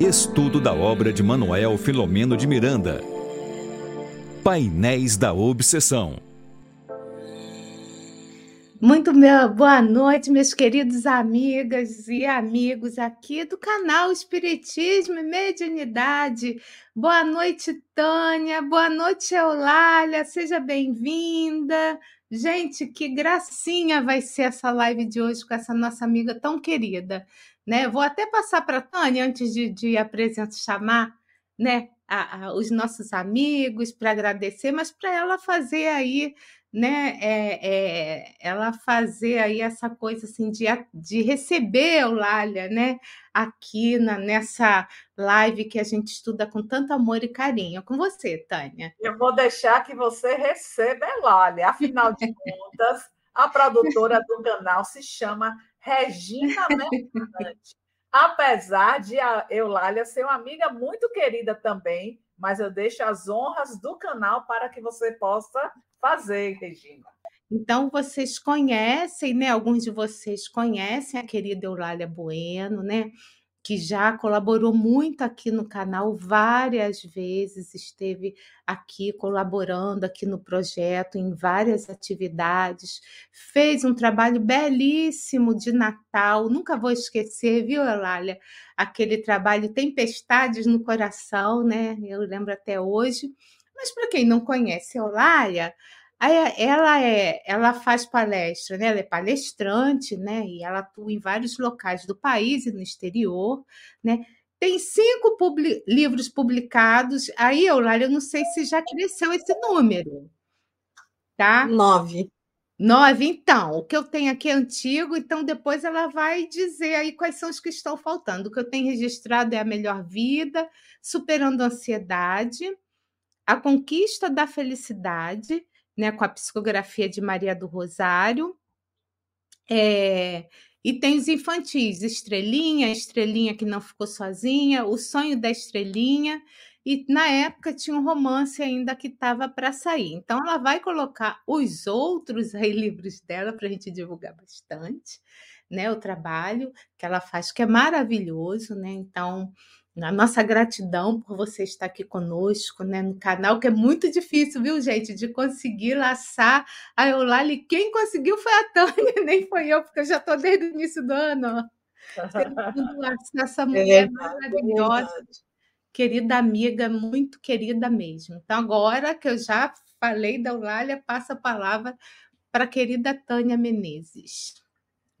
Estudo da obra de Manuel Filomeno de Miranda. Painéis da Obsessão. Muito boa noite, meus queridos amigas e amigos aqui do canal Espiritismo e Mediunidade. Boa noite, Tânia. Boa noite, Eulália. Seja bem-vinda. Gente, que gracinha vai ser essa live de hoje com essa nossa amiga tão querida. Né? Vou até passar para a Tânia antes de, de apresentar, chamar né, a, a, os nossos amigos para agradecer, mas para ela fazer aí né, é, é, ela fazer aí essa coisa assim de, de receber o Lália, né, aqui na, nessa live que a gente estuda com tanto amor e carinho. Com você, Tânia. Eu vou deixar que você receba a Lália. Afinal de contas, a produtora do canal se chama Regina Mercante. Apesar de a Eulália ser uma amiga muito querida também, mas eu deixo as honras do canal para que você possa fazer, Regina. Então, vocês conhecem, né? Alguns de vocês conhecem a querida Eulália Bueno, né? Que já colaborou muito aqui no canal várias vezes, esteve aqui colaborando aqui no projeto em várias atividades, fez um trabalho belíssimo de Natal, nunca vou esquecer, viu, Eulália? Aquele trabalho Tempestades no Coração, né? Eu lembro até hoje. Mas para quem não conhece Eulália, ela é, ela faz palestra, né? Ela é palestrante, né? E ela atua em vários locais do país e no exterior, né? Tem cinco publi livros publicados. Aí, Eulália, eu não sei se já cresceu esse número, tá? Nove. Nove, então. O que eu tenho aqui é antigo, então depois ela vai dizer aí quais são os que estão faltando. O que eu tenho registrado é A Melhor Vida, Superando a Ansiedade, A Conquista da Felicidade, né, com a psicografia de Maria do Rosário. É, e tem os infantis, Estrelinha, Estrelinha que não ficou sozinha, O Sonho da Estrelinha, e na época tinha um romance ainda que estava para sair. Então ela vai colocar os outros aí, livros dela para a gente divulgar bastante, né? O trabalho que ela faz, que é maravilhoso, né? Então a nossa gratidão por você estar aqui conosco, né, no canal, que é muito difícil, viu, gente, de conseguir laçar a Eulalie. Quem conseguiu foi a Tânia, nem foi eu, porque eu já estou desde o início do ano. essa é mulher é, maravilhosa, é querida amiga, muito querida mesmo. Então, agora que eu já falei da Eulália, passa a palavra para a querida Tânia Menezes.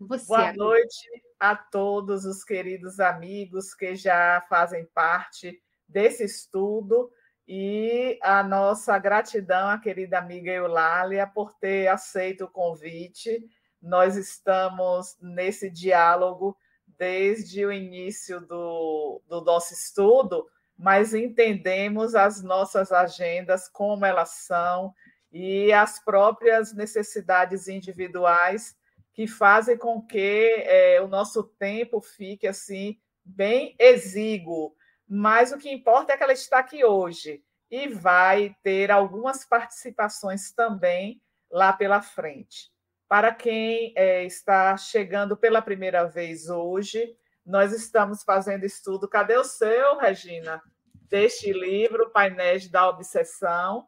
Você, Boa amiga. noite a todos os queridos amigos que já fazem parte desse estudo e a nossa gratidão à querida amiga Eulália por ter aceito o convite. Nós estamos nesse diálogo desde o início do, do nosso estudo, mas entendemos as nossas agendas, como elas são, e as próprias necessidades individuais que fazem com que é, o nosso tempo fique assim bem exíguo. Mas o que importa é que ela está aqui hoje e vai ter algumas participações também lá pela frente. Para quem é, está chegando pela primeira vez hoje, nós estamos fazendo estudo. Cadê o seu, Regina? Deste livro, Painéis da Obsessão,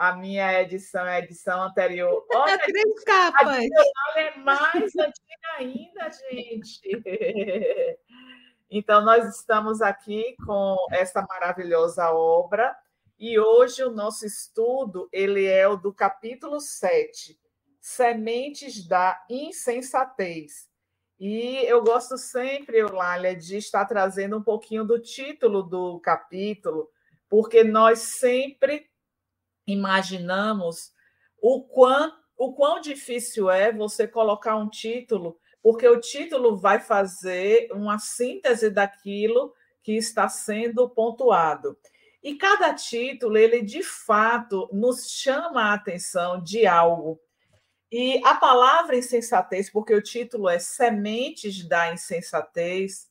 a minha edição é a edição anterior. Olha, três capas. A é mais antiga ainda, gente. Então, nós estamos aqui com essa maravilhosa obra e hoje o nosso estudo ele é o do capítulo 7, Sementes da Insensatez. E eu gosto sempre, Eulália, de estar trazendo um pouquinho do título do capítulo, porque nós sempre imaginamos o quão, o quão difícil é você colocar um título, porque o título vai fazer uma síntese daquilo que está sendo pontuado. E cada título, ele de fato nos chama a atenção de algo. E a palavra insensatez, porque o título é Sementes da Insensatez,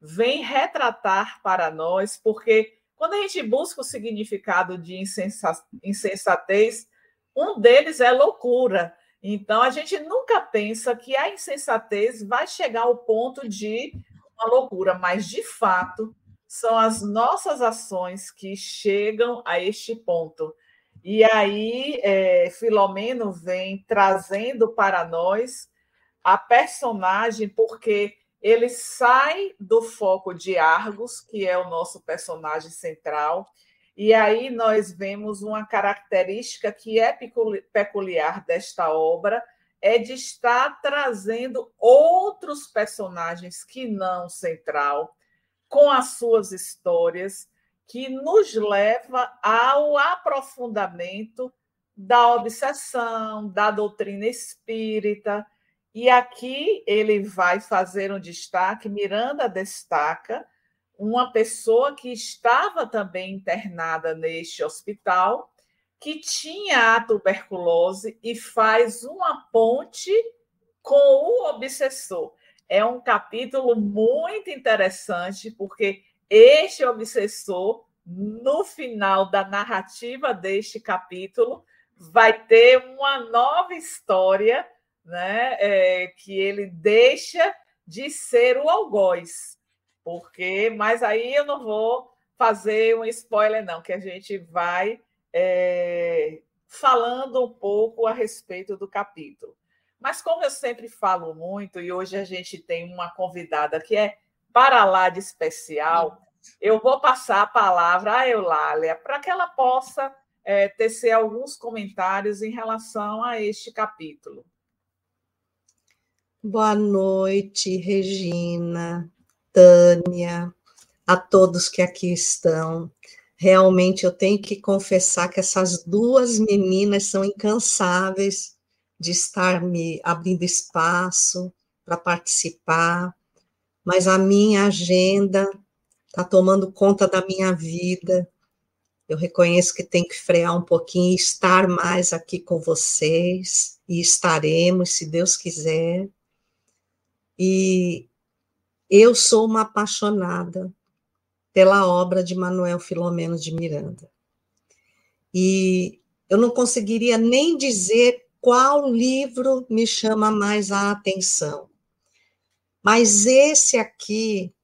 vem retratar para nós, porque quando a gente busca o significado de insensatez, um deles é loucura. Então, a gente nunca pensa que a insensatez vai chegar ao ponto de uma loucura, mas, de fato, são as nossas ações que chegam a este ponto. E aí, é, Filomeno vem trazendo para nós a personagem, porque ele sai do foco de Argos, que é o nosso personagem central, e aí nós vemos uma característica que é peculiar desta obra, é de estar trazendo outros personagens que não central, com as suas histórias, que nos leva ao aprofundamento da obsessão, da doutrina espírita. E aqui ele vai fazer um destaque, Miranda destaca uma pessoa que estava também internada neste hospital, que tinha a tuberculose e faz uma ponte com o obsessor. É um capítulo muito interessante, porque este obsessor, no final da narrativa deste capítulo, vai ter uma nova história, né? É, que ele deixa de ser o algoz, porque, mas aí eu não vou fazer um spoiler, não, que a gente vai é, falando um pouco a respeito do capítulo. Mas como eu sempre falo muito, e hoje a gente tem uma convidada que é para lá de especial, eu vou passar a palavra a Eulália para que ela possa é, tecer alguns comentários em relação a este capítulo. Boa noite, Regina, Tânia, a todos que aqui estão. Realmente eu tenho que confessar que essas duas meninas são incansáveis de estar me abrindo espaço para participar, mas a minha agenda está tomando conta da minha vida. Eu reconheço que tem que frear um pouquinho e estar mais aqui com vocês, e estaremos, se Deus quiser. E eu sou uma apaixonada pela obra de Manuel Filomeno de Miranda. E eu não conseguiria nem dizer qual livro me chama mais a atenção. Mas esse aqui,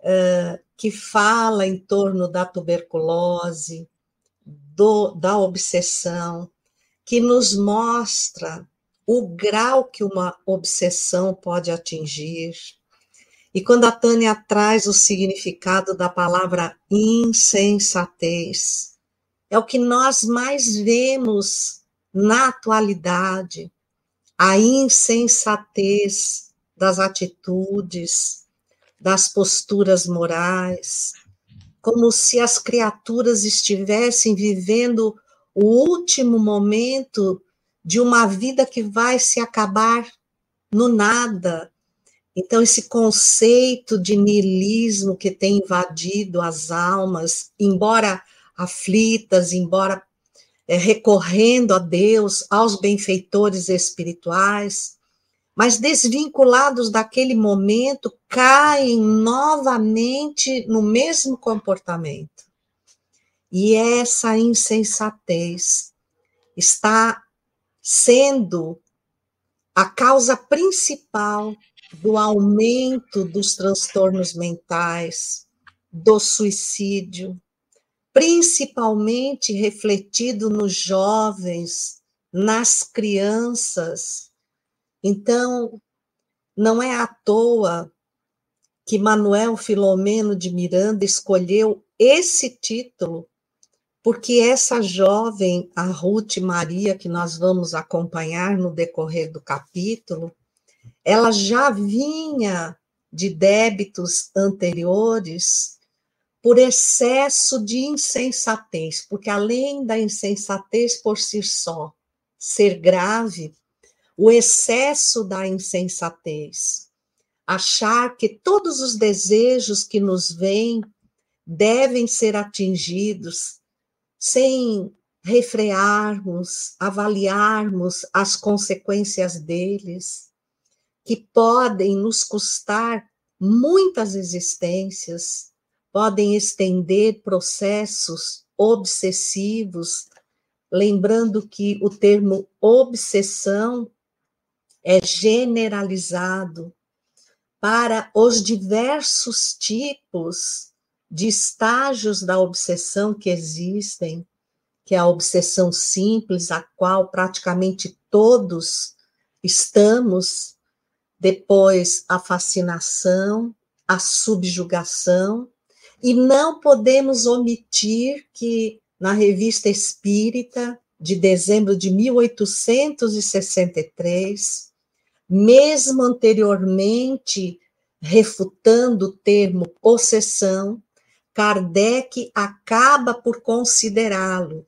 uh, que fala em torno da tuberculose, do, da obsessão, que nos mostra o grau que uma obsessão pode atingir. E quando a Tânia traz o significado da palavra insensatez, é o que nós mais vemos na atualidade, a insensatez das atitudes, das posturas morais, como se as criaturas estivessem vivendo o último momento de uma vida que vai se acabar no nada. Então, esse conceito de niilismo que tem invadido as almas, embora aflitas, embora é, recorrendo a Deus, aos benfeitores espirituais, mas desvinculados daquele momento, caem novamente no mesmo comportamento. E essa insensatez está sendo a causa principal do aumento dos transtornos mentais, do suicídio, principalmente refletido nos jovens, nas crianças. Então, não é à toa que Manuel Filomeno de Miranda escolheu esse título, porque essa jovem, a Ruth Maria, que nós vamos acompanhar no decorrer do capítulo, ela já vinha de débitos anteriores por excesso de insensatez, porque além da insensatez por si só ser grave, o excesso da insensatez, achar que todos os desejos que nos vêm devem ser atingidos sem refrearmos, avaliarmos as consequências deles, que podem nos custar muitas existências, podem estender processos obsessivos, lembrando que o termo obsessão é generalizado para os diversos tipos de estágios da obsessão que existem, que é a obsessão simples, a qual praticamente todos estamos, depois a fascinação, a subjugação, e não podemos omitir que na Revista Espírita, de dezembro de 1863, mesmo anteriormente refutando o termo possessão, Kardec acaba por considerá-lo.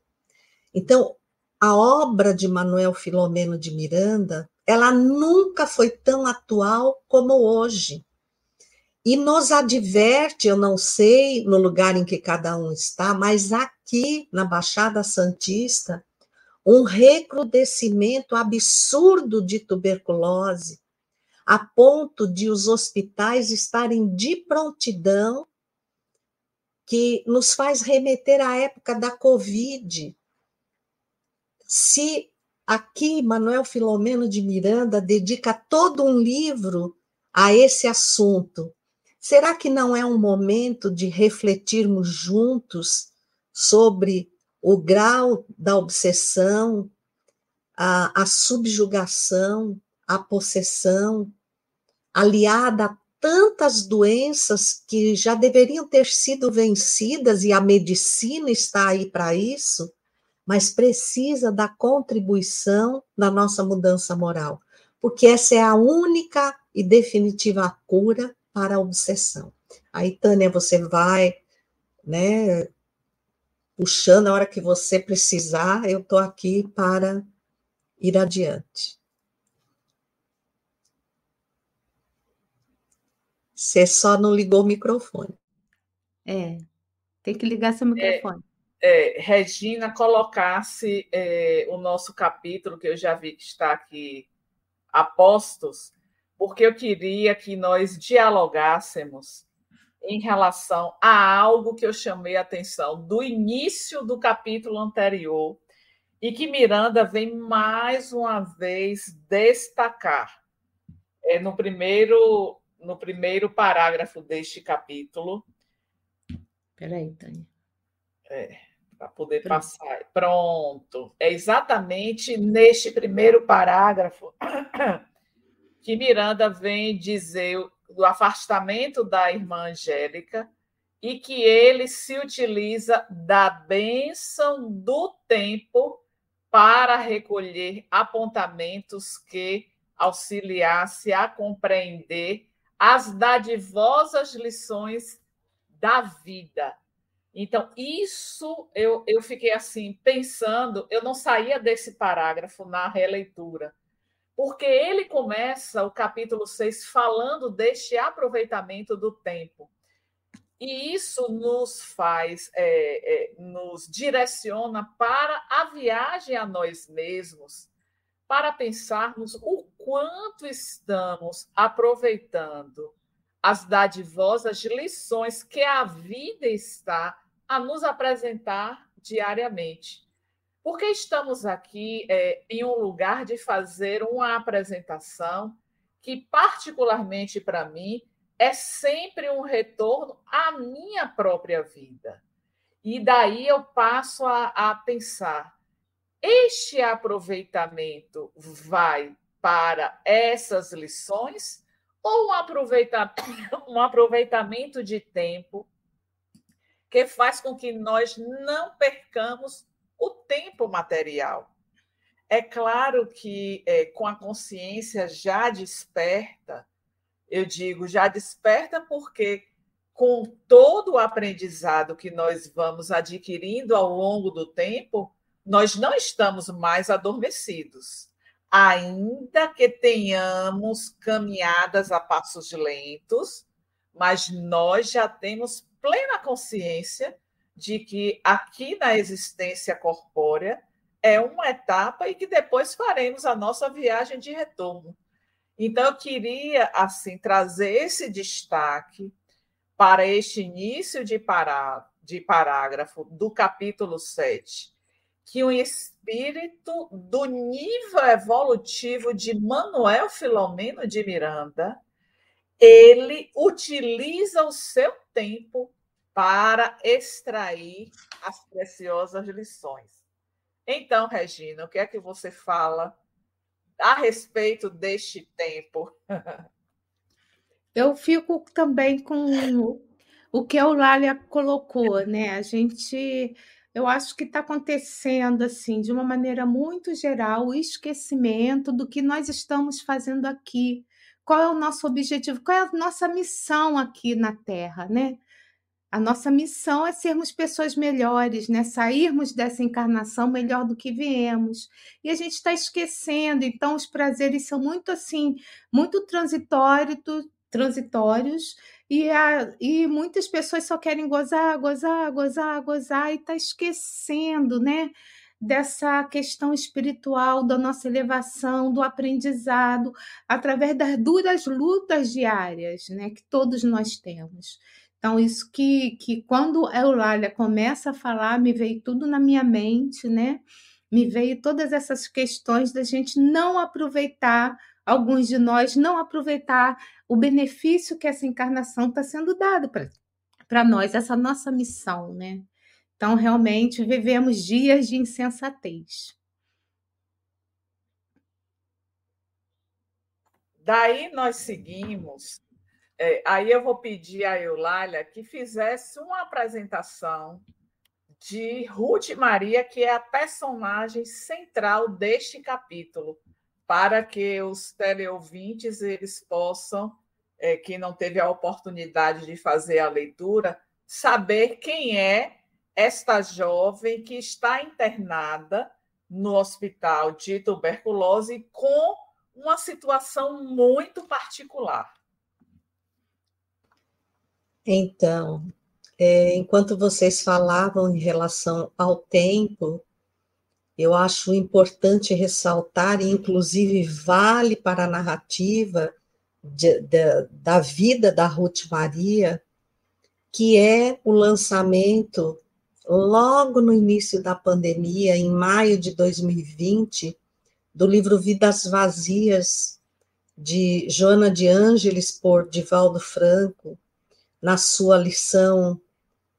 Então, a obra de Manuel Filomeno de Miranda, ela nunca foi tão atual como hoje. E nos adverte, eu não sei no lugar em que cada um está, mas aqui na Baixada Santista, um recrudescimento absurdo de tuberculose, a ponto de os hospitais estarem de prontidão, que nos faz remeter à época da Covid. Se aqui Manuel Filomeno de Miranda dedica todo um livro a esse assunto, Será que não é um momento de refletirmos juntos sobre o grau da obsessão, a, a subjugação, a possessão, aliada a tantas doenças que já deveriam ter sido vencidas e a medicina está aí para isso, mas precisa da contribuição da nossa mudança moral, porque essa é a única e definitiva cura para a obsessão. Aí, Tânia, você vai, né, puxando a hora que você precisar, eu estou aqui para ir adiante. Você só não ligou o microfone. É, tem que ligar seu microfone. É, é, Regina colocasse é, o nosso capítulo, que eu já vi que está aqui, Apostos, porque eu queria que nós dialogássemos em relação a algo que eu chamei a atenção do início do capítulo anterior e que Miranda vem mais uma vez destacar. É no primeiro no primeiro parágrafo deste capítulo. Peraí, Tânia. É, para poder Pronto. passar. Pronto. É exatamente neste primeiro parágrafo que Miranda vem dizer do afastamento da irmã Angélica e que ele se utiliza da bênção do tempo para recolher apontamentos que auxiliasse a compreender as dadivosas lições da vida. Então, isso eu, eu fiquei assim, pensando, eu não saía desse parágrafo na releitura porque ele começa o capítulo 6 falando deste aproveitamento do tempo. E isso nos faz, é, é, nos direciona para a viagem a nós mesmos, para pensarmos o quanto estamos aproveitando as dadivosas lições que a vida está a nos apresentar diariamente porque estamos aqui é, em um lugar de fazer uma apresentação que, particularmente para mim, é sempre um retorno à minha própria vida. E daí eu passo a, a pensar: este aproveitamento vai para essas lições ou um aproveitamento, um aproveitamento de tempo que faz com que nós não percamos o tempo material. É claro que é, com a consciência já desperta, eu digo já desperta porque com todo o aprendizado que nós vamos adquirindo ao longo do tempo, nós não estamos mais adormecidos. Ainda que tenhamos caminhadas a passos lentos, mas nós já temos plena consciência de que aqui na existência corpórea é uma etapa e que depois faremos a nossa viagem de retorno. Então, eu queria, assim, trazer esse destaque para este início de, pará, de parágrafo do capítulo 7, que o espírito do nível evolutivo de Manuel Filomeno de Miranda, ele utiliza o seu tempo para extrair as preciosas lições. Então, Regina, o que é que você fala a respeito deste tempo? Eu fico também com o que a Eulália colocou, né? A gente, eu acho que está acontecendo assim, de uma maneira muito geral, o esquecimento do que nós estamos fazendo aqui. Qual é o nosso objetivo? Qual é a nossa missão aqui na Terra, né? A nossa missão é sermos pessoas melhores, né? Sairmos dessa encarnação melhor do que viemos. E a gente está esquecendo, então os prazeres são muito assim, muito transitórios, transitórios, e, a, e muitas pessoas só querem gozar, gozar, gozar, gozar, e está esquecendo, né? Dessa questão espiritual, da nossa elevação, do aprendizado, através das duras lutas diárias, né? Que todos nós temos. Então, isso que, que quando a Eulália começa a falar, me veio tudo na minha mente, né? Me veio todas essas questões da gente não aproveitar, alguns de nós não aproveitar o benefício que essa encarnação está sendo dado para nós, essa nossa missão, né? Então, realmente, vivemos dias de insensatez. Daí nós seguimos é, aí eu vou pedir a Eulália que fizesse uma apresentação de Ruth Maria, que é a personagem central deste capítulo, para que os teleouvintes eles possam, é, que não teve a oportunidade de fazer a leitura, saber quem é esta jovem que está internada no hospital de tuberculose com uma situação muito particular. Então, é, enquanto vocês falavam em relação ao tempo, eu acho importante ressaltar, e inclusive vale para a narrativa de, de, da vida da Ruth Maria, que é o lançamento, logo no início da pandemia, em maio de 2020, do livro Vidas Vazias, de Joana de Ângeles, por Divaldo Franco, na sua lição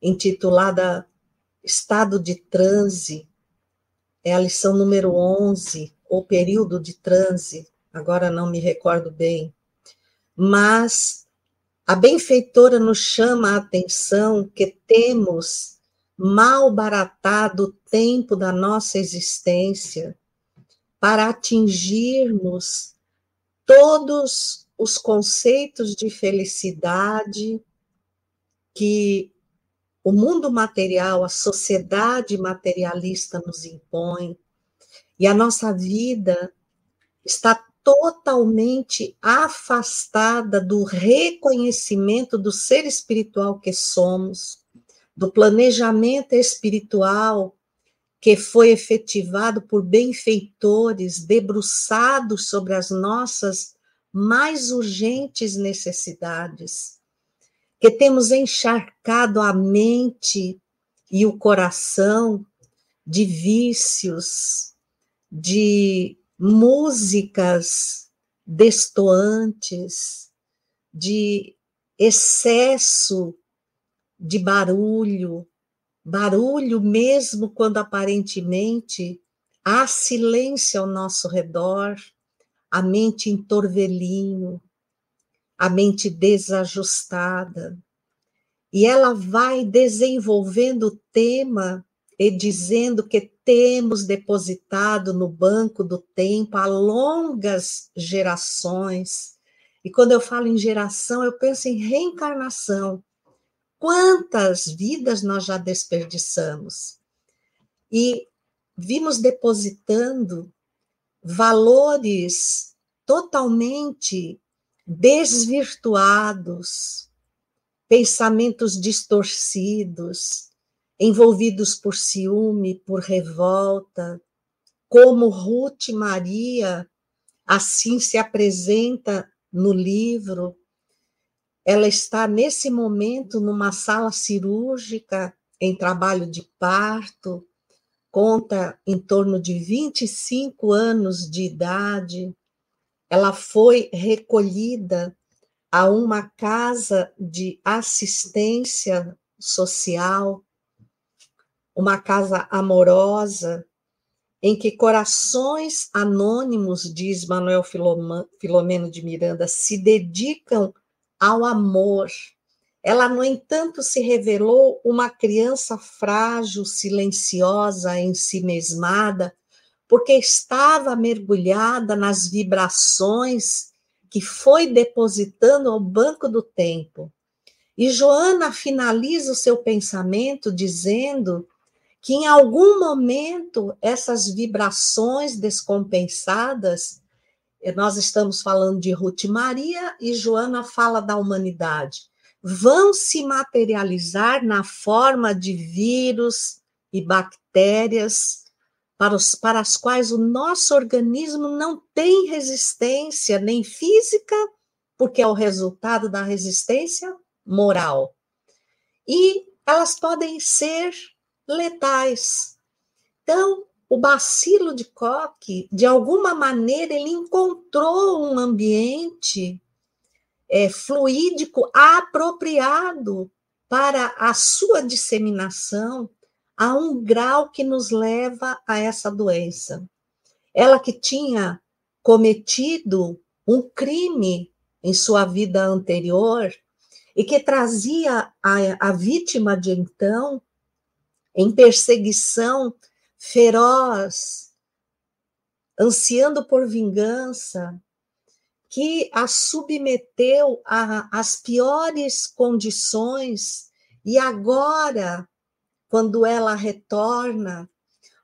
intitulada Estado de Transe, é a lição número 11, ou período de transe, agora não me recordo bem, mas a benfeitora nos chama a atenção que temos mal baratado o tempo da nossa existência para atingirmos todos os conceitos de felicidade, que o mundo material, a sociedade materialista nos impõe, e a nossa vida está totalmente afastada do reconhecimento do ser espiritual que somos, do planejamento espiritual que foi efetivado por benfeitores debruçados sobre as nossas mais urgentes necessidades que temos encharcado a mente e o coração de vícios, de músicas destoantes, de excesso de barulho, barulho mesmo quando aparentemente há silêncio ao nosso redor, a mente em torvelinho, a mente desajustada. E ela vai desenvolvendo o tema e dizendo que temos depositado no banco do tempo há longas gerações. E quando eu falo em geração, eu penso em reencarnação. Quantas vidas nós já desperdiçamos? E vimos depositando valores totalmente desvirtuados, pensamentos distorcidos, envolvidos por ciúme, por revolta, como Ruth Maria assim se apresenta no livro. Ela está nesse momento numa sala cirúrgica em trabalho de parto, conta em torno de 25 anos de idade, ela foi recolhida a uma casa de assistência social, uma casa amorosa, em que corações anônimos, diz Manuel Filomeno de Miranda, se dedicam ao amor. Ela, no entanto, se revelou uma criança frágil, silenciosa, em si mesmada, porque estava mergulhada nas vibrações que foi depositando ao banco do tempo. E Joana finaliza o seu pensamento dizendo que em algum momento essas vibrações descompensadas, nós estamos falando de Ruth Maria e Joana fala da humanidade, vão se materializar na forma de vírus e bactérias para, os, para as quais o nosso organismo não tem resistência nem física, porque é o resultado da resistência moral. E elas podem ser letais. Então, o bacilo de Koch, de alguma maneira, ele encontrou um ambiente é, fluídico apropriado para a sua disseminação a um grau que nos leva a essa doença. Ela que tinha cometido um crime em sua vida anterior e que trazia a, a vítima de então em perseguição feroz, ansiando por vingança, que a submeteu às piores condições, e agora, quando ela retorna,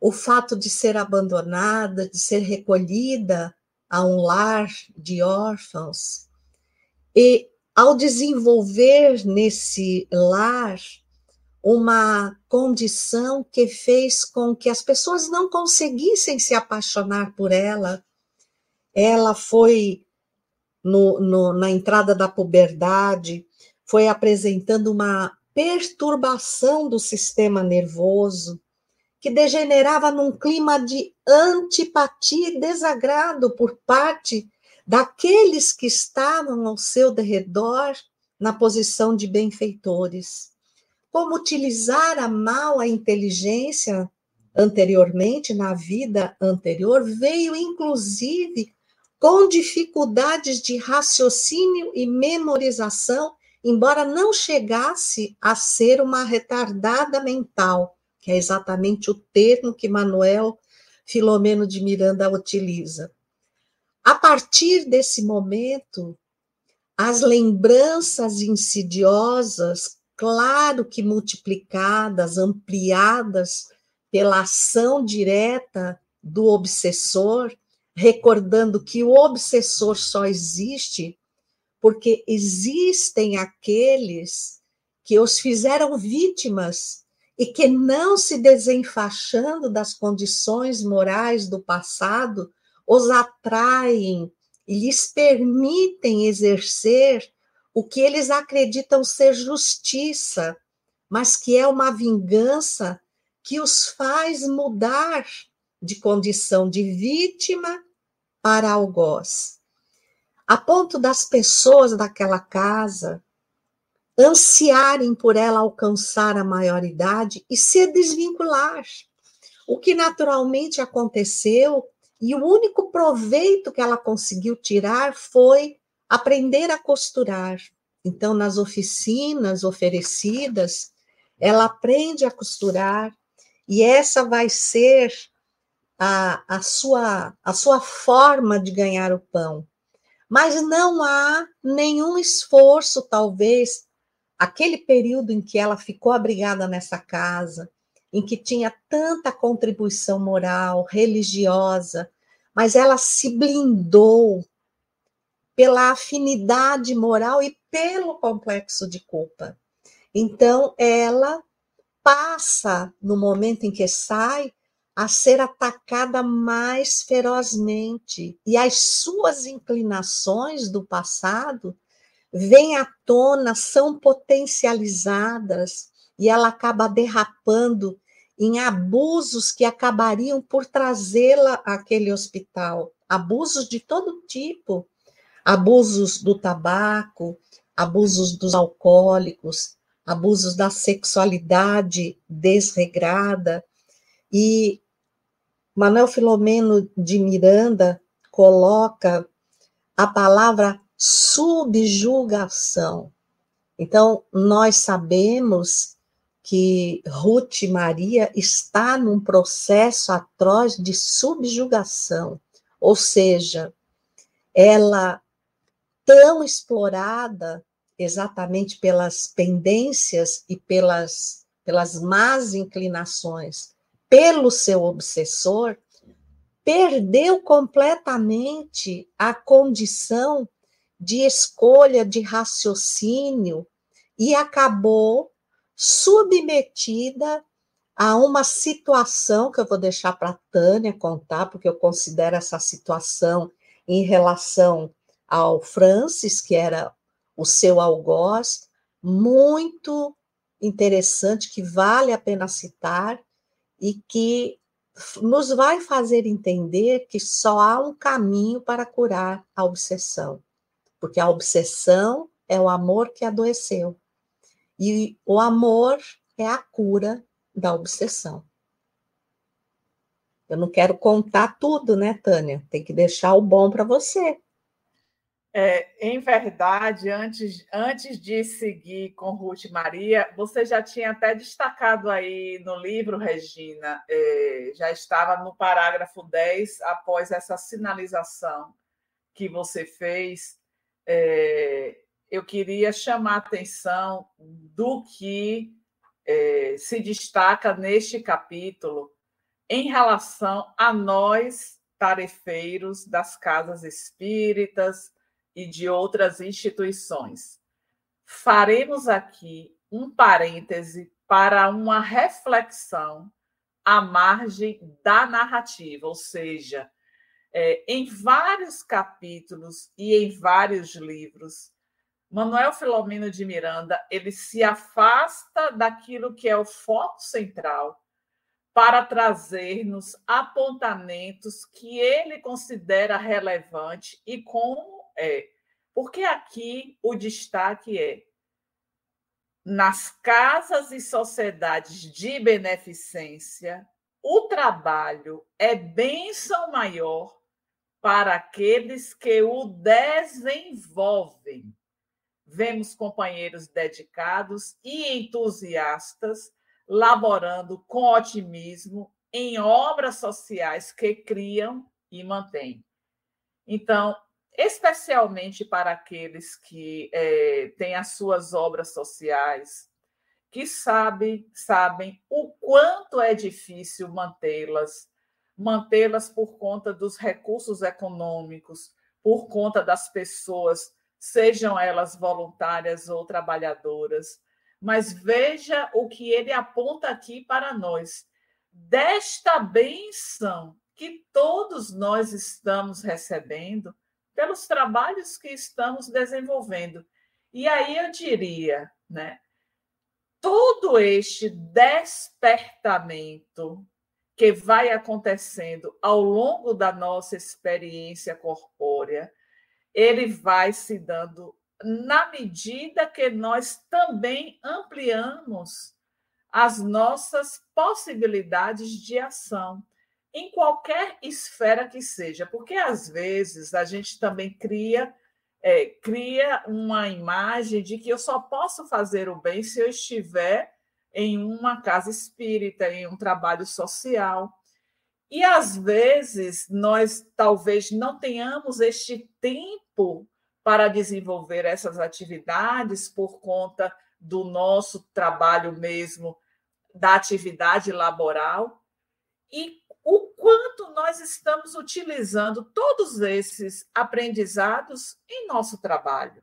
o fato de ser abandonada, de ser recolhida a um lar de órfãos, e ao desenvolver nesse lar uma condição que fez com que as pessoas não conseguissem se apaixonar por ela. Ela foi no, no, na entrada da puberdade, foi apresentando uma perturbação do sistema nervoso que degenerava num clima de antipatia e desagrado por parte daqueles que estavam ao seu derredor na posição de benfeitores. Como utilizar a mal a inteligência anteriormente, na vida anterior, veio inclusive com dificuldades de raciocínio e memorização, embora não chegasse a ser uma retardada mental, que é exatamente o termo que Manuel Filomeno de Miranda utiliza. A partir desse momento, as lembranças insidiosas claro que multiplicadas, ampliadas pela ação direta do obsessor, recordando que o obsessor só existe porque existem aqueles que os fizeram vítimas e que não se desenfaixando das condições morais do passado, os atraem e lhes permitem exercer o que eles acreditam ser justiça, mas que é uma vingança que os faz mudar de condição de vítima para algoz. A ponto das pessoas daquela casa ansiarem por ela alcançar a maioridade e se desvincular. O que naturalmente aconteceu e o único proveito que ela conseguiu tirar foi aprender a costurar. Então, nas oficinas oferecidas, ela aprende a costurar e essa vai ser a, a, sua, a sua forma de ganhar o pão. Mas não há nenhum esforço, talvez, aquele período em que ela ficou abrigada nessa casa, em que tinha tanta contribuição moral, religiosa, mas ela se blindou pela afinidade moral e pelo complexo de culpa. Então, ela passa, no momento em que sai, a ser atacada mais ferozmente, e as suas inclinações do passado vêm à tona, são potencializadas, e ela acaba derrapando em abusos que acabariam por trazê-la àquele hospital. Abusos de todo tipo. Abusos do tabaco, abusos dos alcoólicos, abusos da sexualidade desregrada. E Manuel Filomeno de Miranda coloca a palavra subjugação. Então, nós sabemos que Ruth Maria está num processo atroz de subjugação, ou seja, ela tão explorada exatamente pelas pendências e pelas, pelas más inclinações pelo seu obsessor, perdeu completamente a condição de escolha, de raciocínio e acabou submetida a uma situação que eu vou deixar para Tânia contar, porque eu considero essa situação em relação ao Francis, que era o seu algoz, muito interessante, que vale a pena citar e que nos vai fazer entender que só há um caminho para curar a obsessão, porque a obsessão é o amor que adoeceu, e o amor é a cura da obsessão. Eu não quero contar tudo, né, Tânia? Tem que deixar o bom para você. É, em verdade, antes, antes de seguir com Ruth Maria, você já tinha até destacado aí no livro, Regina, é, já estava no parágrafo 10, após essa sinalização que você fez. É, eu queria chamar a atenção do que é, se destaca neste capítulo em relação a nós, tarefeiros das casas espíritas e de outras instituições. Faremos aqui um parêntese para uma reflexão à margem da narrativa, ou seja, é, em vários capítulos e em vários livros, Manuel Filomeno de Miranda ele se afasta daquilo que é o foco central para trazer-nos apontamentos que ele considera relevante e como é. Porque aqui o destaque é nas casas e sociedades de beneficência, o trabalho é bênção maior para aqueles que o desenvolvem. Vemos companheiros dedicados e entusiastas laborando com otimismo em obras sociais que criam e mantêm. Então, especialmente para aqueles que é, têm as suas obras sociais, que sabem, sabem o quanto é difícil mantê-las, mantê-las por conta dos recursos econômicos, por conta das pessoas, sejam elas voluntárias ou trabalhadoras. Mas veja o que ele aponta aqui para nós. Desta benção que todos nós estamos recebendo, pelos trabalhos que estamos desenvolvendo. E aí eu diria, né? Todo este despertamento que vai acontecendo ao longo da nossa experiência corpórea, ele vai se dando na medida que nós também ampliamos as nossas possibilidades de ação em qualquer esfera que seja, porque às vezes a gente também cria é, cria uma imagem de que eu só posso fazer o bem se eu estiver em uma casa espírita, em um trabalho social. E às vezes nós talvez não tenhamos este tempo para desenvolver essas atividades por conta do nosso trabalho mesmo, da atividade laboral. E o quanto nós estamos utilizando todos esses aprendizados em nosso trabalho.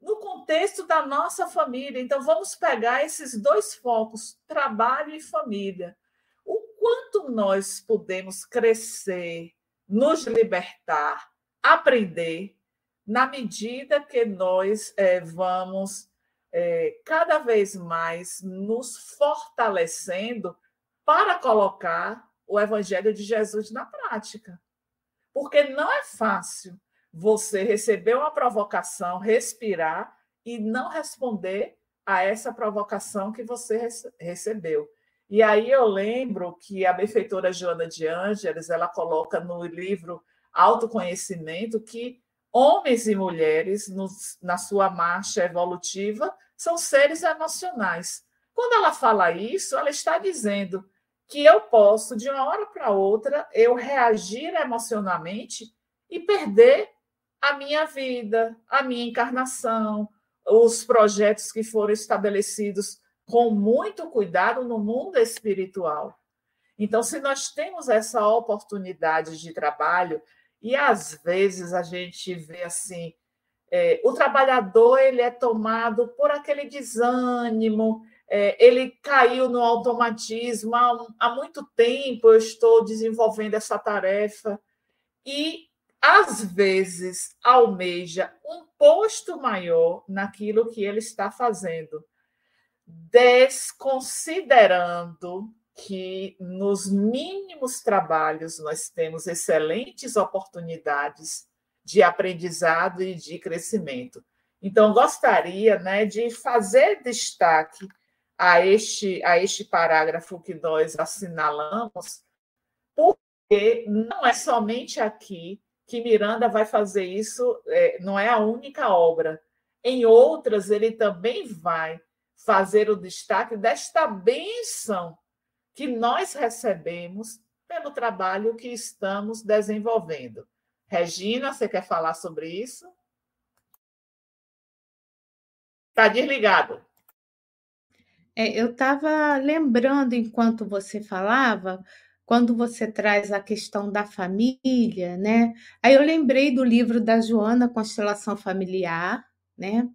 No contexto da nossa família. Então, vamos pegar esses dois focos, trabalho e família. O quanto nós podemos crescer, nos libertar, aprender, na medida que nós é, vamos é, cada vez mais nos fortalecendo para colocar o Evangelho de Jesus na prática. Porque não é fácil você receber uma provocação, respirar e não responder a essa provocação que você recebeu. E aí eu lembro que a benfeitora Joana de Ângeles, ela coloca no livro Autoconhecimento que homens e mulheres, no, na sua marcha evolutiva, são seres emocionais. Quando ela fala isso, ela está dizendo que eu posso, de uma hora para outra, eu reagir emocionalmente e perder a minha vida, a minha encarnação, os projetos que foram estabelecidos com muito cuidado no mundo espiritual. Então, se nós temos essa oportunidade de trabalho, e às vezes a gente vê assim, é, o trabalhador ele é tomado por aquele desânimo, é, ele caiu no automatismo. Há, há muito tempo eu estou desenvolvendo essa tarefa e às vezes almeja um posto maior naquilo que ele está fazendo, desconsiderando que nos mínimos trabalhos nós temos excelentes oportunidades de aprendizado e de crescimento. Então, gostaria né, de fazer destaque a este, a este parágrafo que nós assinalamos, porque não é somente aqui que Miranda vai fazer isso, é, não é a única obra. Em outras, ele também vai fazer o destaque desta bênção que nós recebemos pelo trabalho que estamos desenvolvendo. Regina, você quer falar sobre isso? Está desligado. É, eu estava lembrando, enquanto você falava, quando você traz a questão da família, né? Aí eu lembrei do livro da Joana, Constelação Familiar, né?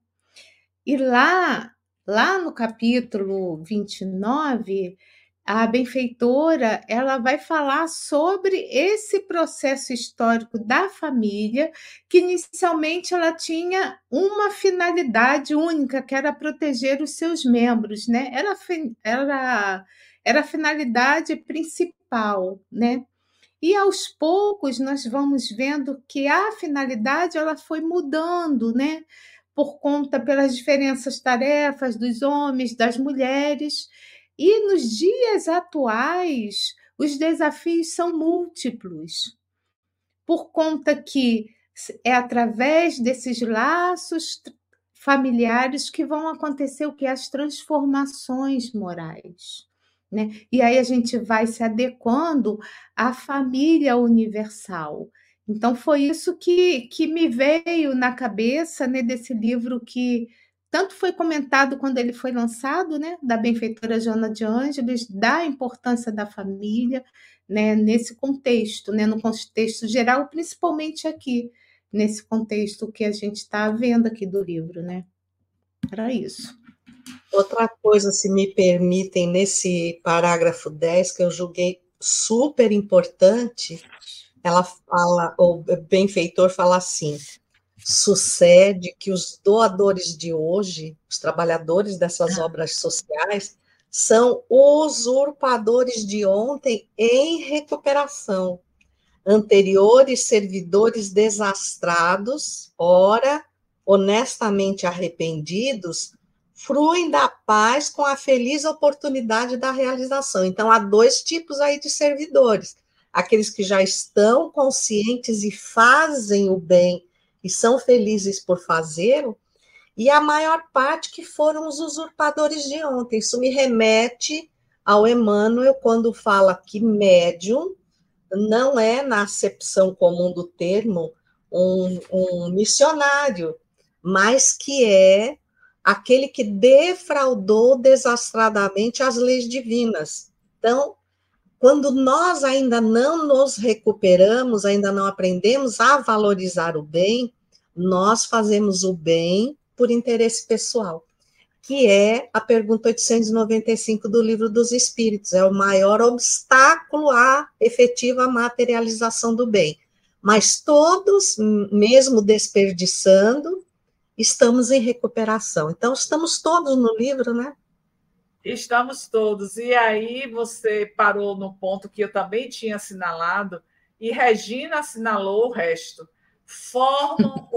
E lá, lá no capítulo 29, a benfeitora ela vai falar sobre esse processo histórico da família que inicialmente ela tinha uma finalidade única que era proteger os seus membros né? Era era era a finalidade principal né? E aos poucos nós vamos vendo que a finalidade ela foi mudando né? Por conta pelas diferenças tarefas dos homens das mulheres e nos dias atuais, os desafios são múltiplos, por conta que é através desses laços familiares que vão acontecer o que as transformações morais. Né? E aí a gente vai se adequando à família universal. Então foi isso que, que me veio na cabeça né, desse livro que tanto foi comentado quando ele foi lançado, né, da benfeitora Joana de Ângeles, da importância da família, né, nesse contexto, né, no contexto geral, principalmente aqui, nesse contexto que a gente está vendo aqui do livro, né. Era isso. Outra coisa, se me permitem, nesse parágrafo 10, que eu julguei super importante, ela fala, o benfeitor fala assim: sucede que os doadores de hoje, os trabalhadores dessas ah. obras sociais, são usurpadores de ontem em recuperação. Anteriores servidores desastrados, ora, honestamente arrependidos, fruem da paz com a feliz oportunidade da realização. Então, há dois tipos aí de servidores: aqueles que já estão conscientes e fazem o bem e são felizes por fazê-lo, e a maior parte que foram os usurpadores de ontem. Isso me remete ao Emmanuel quando fala que médium não é, na acepção comum do termo, um, um missionário, mas que é aquele que defraudou desastradamente as leis divinas. Então, quando nós ainda não nos recuperamos, ainda não aprendemos a valorizar o bem, nós fazemos o bem por interesse pessoal, que é a pergunta 895 do Livro dos Espíritos, é o maior obstáculo à efetiva materialização do bem. Mas todos, mesmo desperdiçando, estamos em recuperação. Então, estamos todos no livro, né? Estamos todos. E aí você parou no ponto que eu também tinha assinalado, e Regina assinalou o resto. Formam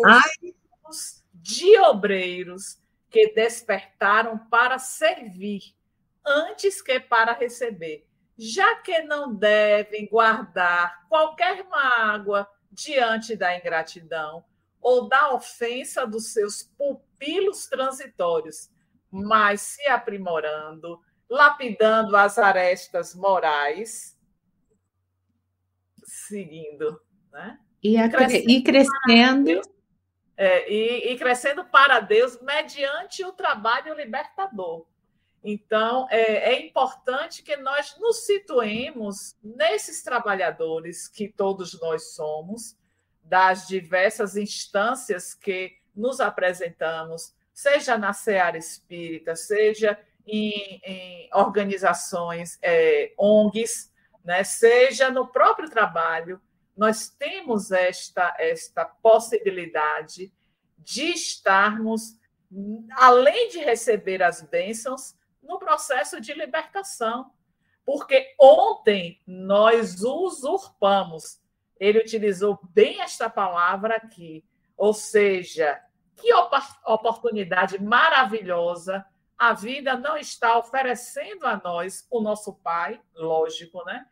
os de obreiros que despertaram para servir, antes que para receber, já que não devem guardar qualquer mágoa diante da ingratidão ou da ofensa dos seus pupilos transitórios, mas se aprimorando, lapidando as arestas morais, seguindo, né? E, a, crescendo, e crescendo. É, e, e crescendo para Deus mediante o trabalho libertador. Então, é, é, importante que nós nos situemos nesses trabalhadores que todos nós somos, das diversas instâncias que nos apresentamos, seja na seara espírita, seja em, em organizações é, ONGs, né, seja no próprio trabalho, nós temos esta, esta possibilidade de estarmos, além de receber as bênçãos, no processo de libertação. Porque ontem nós usurpamos, ele utilizou bem esta palavra aqui, ou seja, que oportunidade maravilhosa a vida não está oferecendo a nós, o nosso Pai, lógico, né?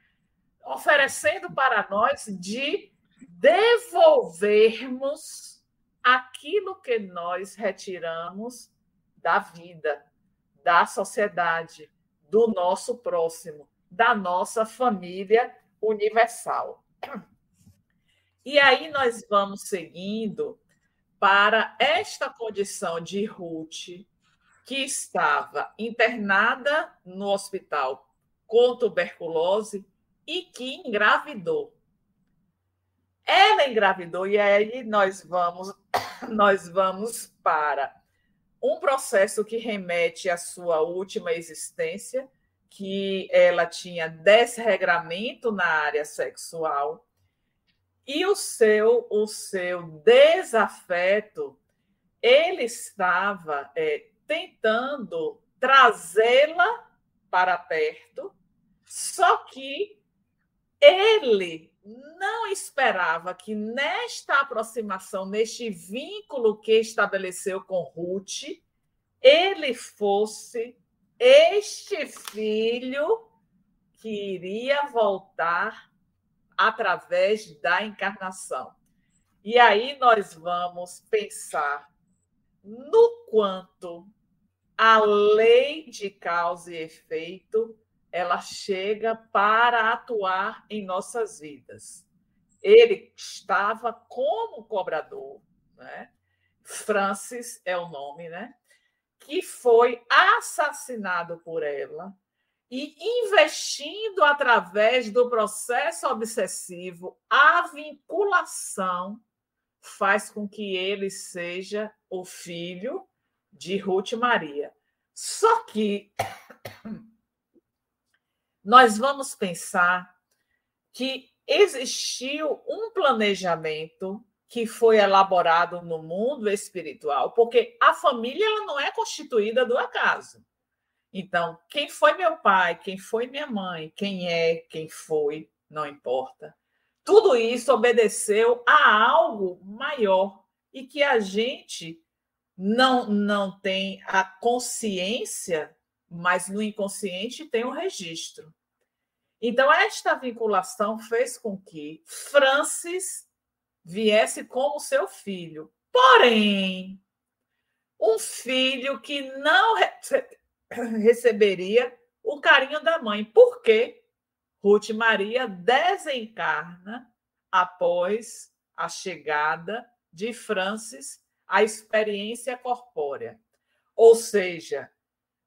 Oferecendo para nós de devolvermos aquilo que nós retiramos da vida, da sociedade, do nosso próximo, da nossa família universal. E aí nós vamos seguindo para esta condição de Ruth, que estava internada no hospital com tuberculose e que engravidou. Ela engravidou e aí nós vamos nós vamos para um processo que remete à sua última existência, que ela tinha desregramento na área sexual e o seu o seu desafeto ele estava é, tentando trazê-la para perto, só que ele não esperava que nesta aproximação, neste vínculo que estabeleceu com Ruth, ele fosse este filho que iria voltar através da encarnação. E aí nós vamos pensar no quanto a lei de causa e efeito ela chega para atuar em nossas vidas. Ele estava como cobrador, né? Francis é o nome, né? Que foi assassinado por ela e investindo através do processo obsessivo a vinculação faz com que ele seja o filho de Ruth Maria. Só que nós vamos pensar que existiu um planejamento que foi elaborado no mundo espiritual, porque a família ela não é constituída do acaso. Então, quem foi meu pai, quem foi minha mãe, quem é, quem foi, não importa. Tudo isso obedeceu a algo maior e que a gente não, não tem a consciência, mas no inconsciente tem o registro. Então, esta vinculação fez com que Francis viesse como seu filho. Porém, um filho que não receberia o carinho da mãe. Por quê? Ruth Maria desencarna após a chegada de Francis a experiência corpórea. Ou seja,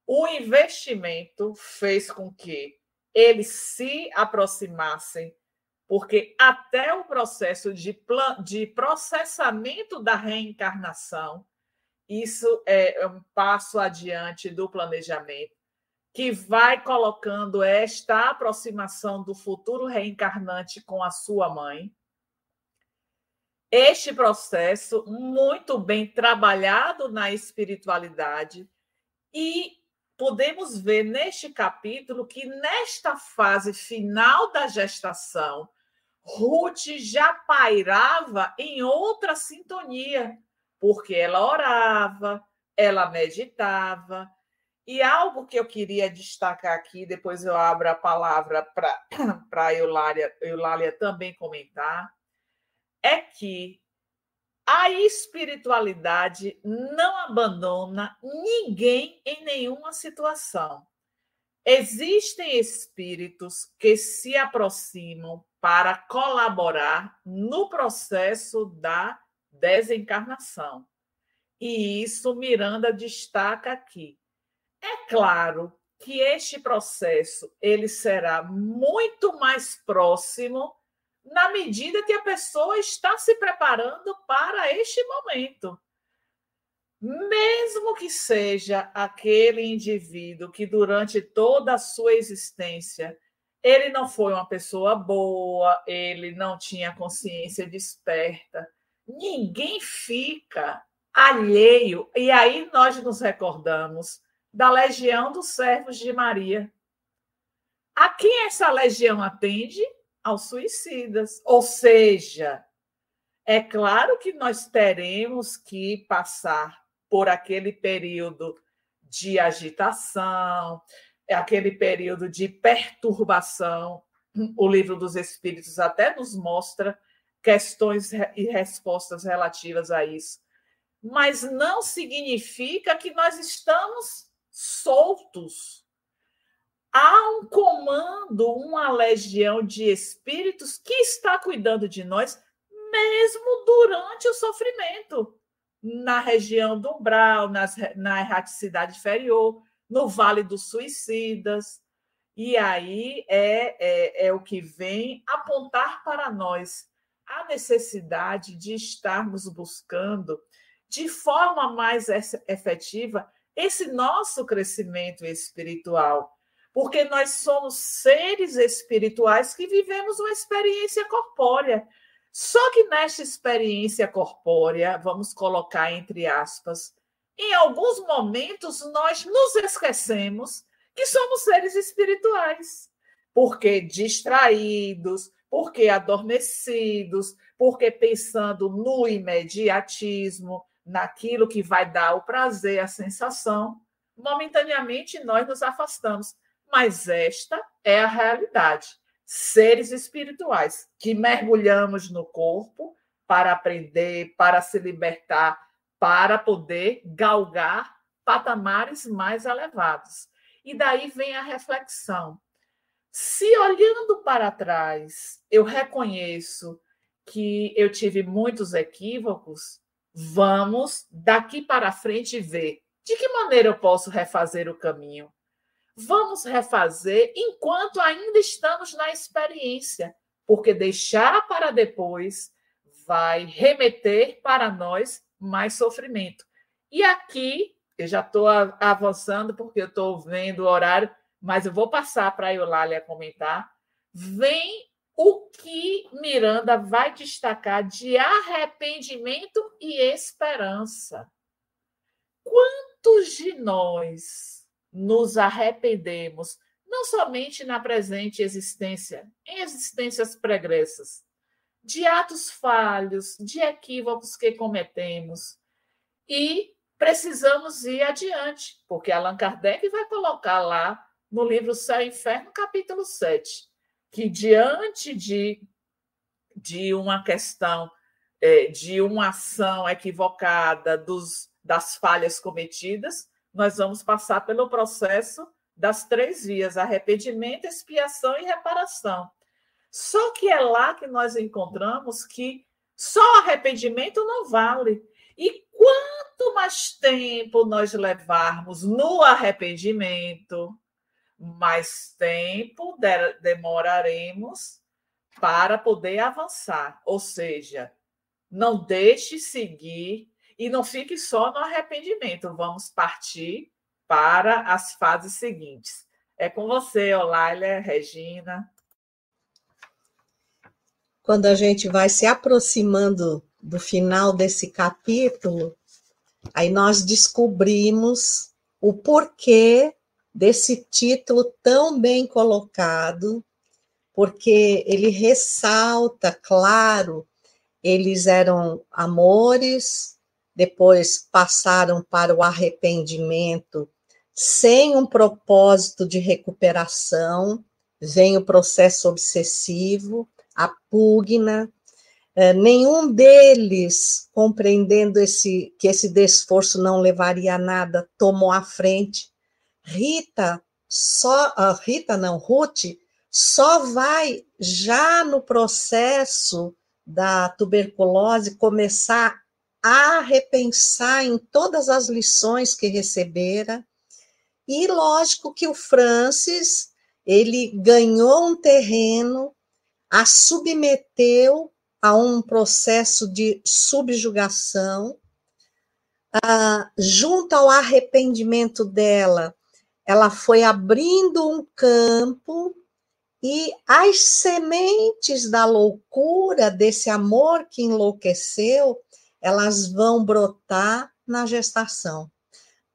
o investimento fez com que eles se aproximassem, porque até o processo de, de processamento da reencarnação, isso é um passo adiante do planejamento, que vai colocando esta aproximação do futuro reencarnante com a sua mãe, este processo, muito bem trabalhado na espiritualidade, e podemos ver neste capítulo que, nesta fase final da gestação, Ruth já pairava em outra sintonia, porque ela orava, ela meditava. E algo que eu queria destacar aqui, depois eu abro a palavra para a Eulália, Eulália também comentar, é que a espiritualidade não abandona ninguém em nenhuma situação. Existem espíritos que se aproximam para colaborar no processo da desencarnação. E isso Miranda destaca aqui. É claro que este processo ele será muito mais próximo na medida que a pessoa está se preparando para este momento. Mesmo que seja aquele indivíduo que durante toda a sua existência ele não foi uma pessoa boa, ele não tinha consciência desperta, ninguém fica alheio. E aí nós nos recordamos da legião dos servos de Maria. A quem essa legião atende? Aos suicidas. Ou seja, é claro que nós teremos que passar por aquele período de agitação, aquele período de perturbação. O livro dos Espíritos até nos mostra questões e respostas relativas a isso. Mas não significa que nós estamos soltos há um comando, uma legião de espíritos que está cuidando de nós, mesmo durante o sofrimento, na região do umbral, nas, na erraticidade inferior, no Vale dos Suicidas. E aí é, é, é o que vem apontar para nós a necessidade de estarmos buscando de forma mais efetiva esse nosso crescimento espiritual porque nós somos seres espirituais que vivemos uma experiência corpórea. Só que nesta experiência corpórea, vamos colocar entre aspas, em alguns momentos nós nos esquecemos que somos seres espirituais, porque distraídos, porque adormecidos, porque pensando no imediatismo, naquilo que vai dar o prazer, a sensação, momentaneamente nós nos afastamos mas esta é a realidade. Seres espirituais que mergulhamos no corpo para aprender, para se libertar, para poder galgar patamares mais elevados. E daí vem a reflexão. Se olhando para trás, eu reconheço que eu tive muitos equívocos, vamos daqui para frente ver de que maneira eu posso refazer o caminho vamos refazer enquanto ainda estamos na experiência, porque deixar para depois vai remeter para nós mais sofrimento. E aqui, eu já estou avançando porque eu estou vendo o horário, mas eu vou passar para a Eulália comentar. Vem o que Miranda vai destacar de arrependimento e esperança. Quantos de nós nos arrependemos, não somente na presente existência, em existências pregressas, de atos falhos, de equívocos que cometemos. E precisamos ir adiante, porque Allan Kardec vai colocar lá no livro Céu e Inferno, capítulo 7, que diante de, de uma questão, é, de uma ação equivocada, dos, das falhas cometidas, nós vamos passar pelo processo das três vias: arrependimento, expiação e reparação. Só que é lá que nós encontramos que só arrependimento não vale. E quanto mais tempo nós levarmos no arrependimento, mais tempo demoraremos para poder avançar. Ou seja, não deixe seguir e não fique só no arrependimento, vamos partir para as fases seguintes. É com você, Olália, Regina. Quando a gente vai se aproximando do final desse capítulo, aí nós descobrimos o porquê desse título tão bem colocado, porque ele ressalta, claro, eles eram amores, depois passaram para o arrependimento, sem um propósito de recuperação, vem o processo obsessivo, a pugna, é, nenhum deles, compreendendo esse, que esse desforço não levaria a nada, tomou a frente. Rita, só, uh, Rita não, Ruth, só vai já no processo da tuberculose começar a repensar em todas as lições que recebera. E lógico que o Francis, ele ganhou um terreno, a submeteu a um processo de subjugação, ah, junto ao arrependimento dela, ela foi abrindo um campo e as sementes da loucura, desse amor que enlouqueceu, elas vão brotar na gestação.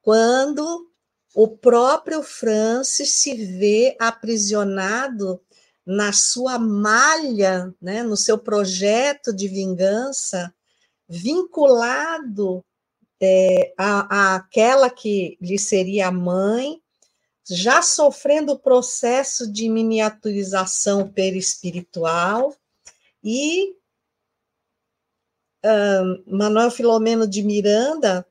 Quando o próprio Francis se vê aprisionado na sua malha, né, no seu projeto de vingança, vinculado é, a, àquela que lhe seria a mãe, já sofrendo o processo de miniaturização perispiritual, e Manuel Filomeno de Miranda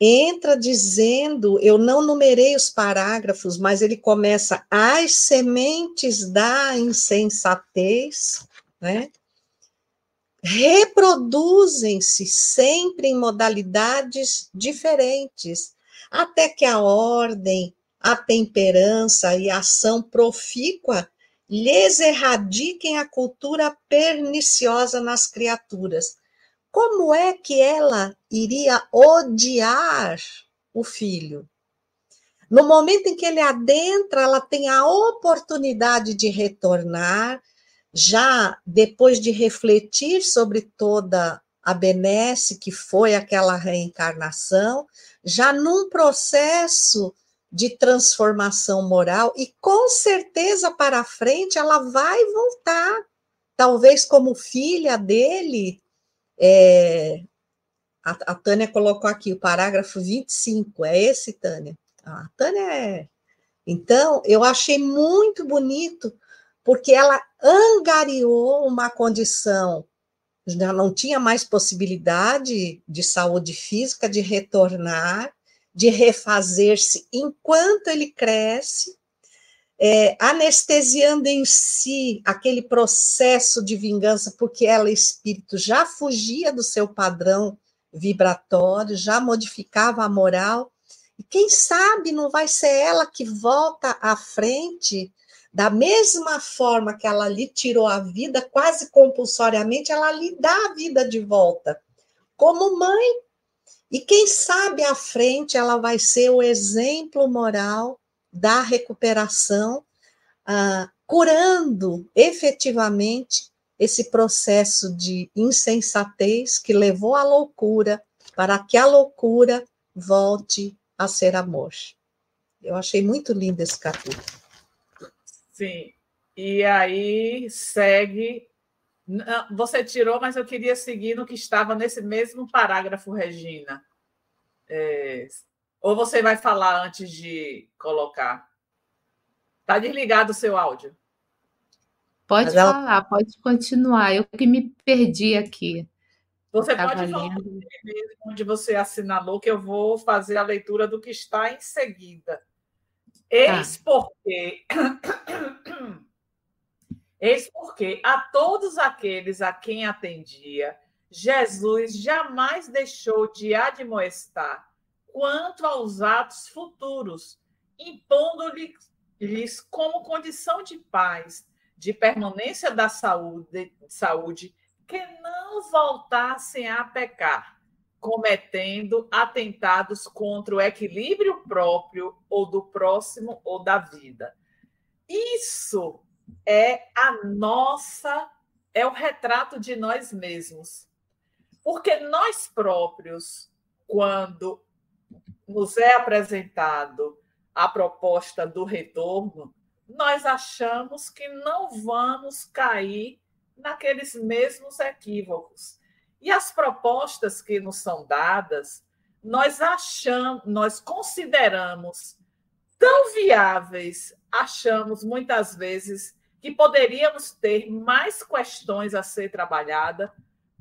entra dizendo, eu não numerei os parágrafos, mas ele começa as sementes da insensatez, né? Reproduzem-se sempre em modalidades diferentes, até que a ordem, a temperança e a ação profícua lhes erradiquem a cultura perniciosa nas criaturas, como é que ela iria odiar o filho? No momento em que ele adentra, ela tem a oportunidade de retornar, já depois de refletir sobre toda a benesse que foi aquela reencarnação, já num processo de transformação moral, e com certeza para frente ela vai voltar, talvez como filha dele, é, a, a, Tânia colocou aqui o parágrafo 25, é esse, Tânia? A Tânia é. Então, eu achei muito bonito, porque ela angariou uma condição, já não tinha mais possibilidade de saúde física, de retornar, de refazer-se enquanto ele cresce, é, anestesiando em si aquele processo de vingança, porque ela, espírito, já fugia do seu padrão vibratório, já modificava a moral, e quem sabe não vai ser ela que volta à frente, da mesma forma que ela lhe tirou a vida, quase compulsoriamente, ela lhe dá a vida de volta, como mãe. E quem sabe à frente ela vai ser o exemplo moral da recuperação, ah, curando efetivamente esse processo de insensatez que levou à loucura, para que a loucura volte a ser amor. Eu achei muito lindo esse capítulo. Sim. E aí segue. Você tirou, mas eu queria seguir no que estava nesse mesmo parágrafo, Regina. É, ou você vai falar antes de colocar? Está desligado o seu áudio. Pode Mas falar, ela... pode continuar. Eu que me perdi aqui. Você pode falar onde você assinalou que eu vou fazer a leitura do que está em seguida. Eis tá. porque. Eis porque a todos aqueles a quem atendia, Jesus jamais deixou de admoestar quanto aos atos futuros, impondo-lhes como condição de paz, de permanência da saúde, saúde, que não voltassem a pecar, cometendo atentados contra o equilíbrio próprio ou do próximo ou da vida. Isso é a nossa, é o retrato de nós mesmos. Porque nós próprios, quando nos é apresentado a proposta do retorno, nós achamos que não vamos cair naqueles mesmos equívocos. E as propostas que nos são dadas, nós achamos, nós consideramos tão viáveis, achamos muitas vezes que poderíamos ter mais questões a ser trabalhada,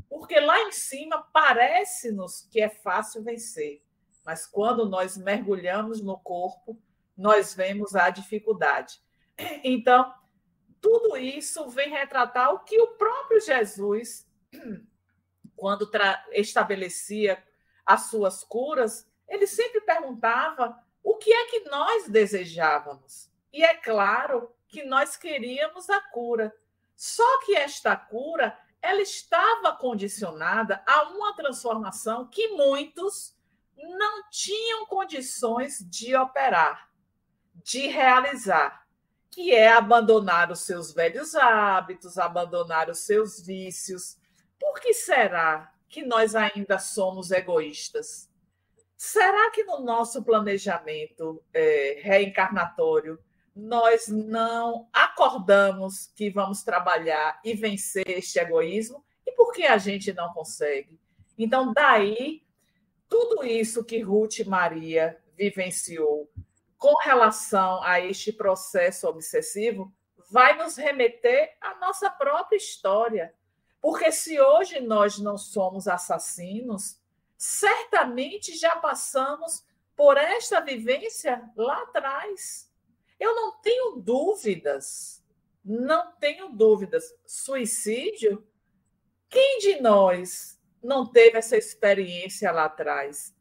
porque lá em cima parece-nos que é fácil vencer, mas quando nós mergulhamos no corpo, nós vemos a dificuldade. Então, tudo isso vem retratar o que o próprio Jesus, quando estabelecia as suas curas, ele sempre perguntava o que é que nós desejávamos. E é claro que nós queríamos a cura. Só que esta cura, ela estava condicionada a uma transformação que muitos não tinham condições de operar, de realizar, que é abandonar os seus velhos hábitos, abandonar os seus vícios. Por que será que nós ainda somos egoístas? Será que no nosso planejamento é, reencarnatório nós não acordamos que vamos trabalhar e vencer este egoísmo? E por que a gente não consegue? Então, daí, tudo isso que Ruth Maria vivenciou com relação a este processo obsessivo vai nos remeter à nossa própria história. Porque se hoje nós não somos assassinos, certamente já passamos por esta vivência lá atrás. Eu não tenho dúvidas, não tenho dúvidas. Suicídio? Quem de nós não teve essa experiência lá atrás?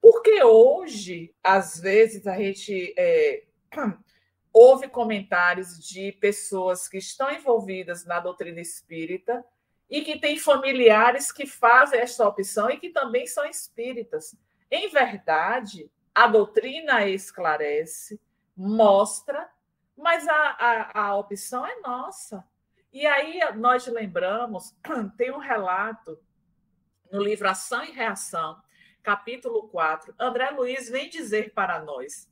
Porque hoje, às vezes, a gente é, ouve comentários de pessoas que estão envolvidas na doutrina espírita e que têm familiares que fazem esta opção e que também são espíritas. Em verdade, a doutrina esclarece, mostra, mas a, a, a opção é nossa. E aí nós lembramos, tem um relato no livro Ação e Reação, capítulo 4, André Luiz vem dizer para nós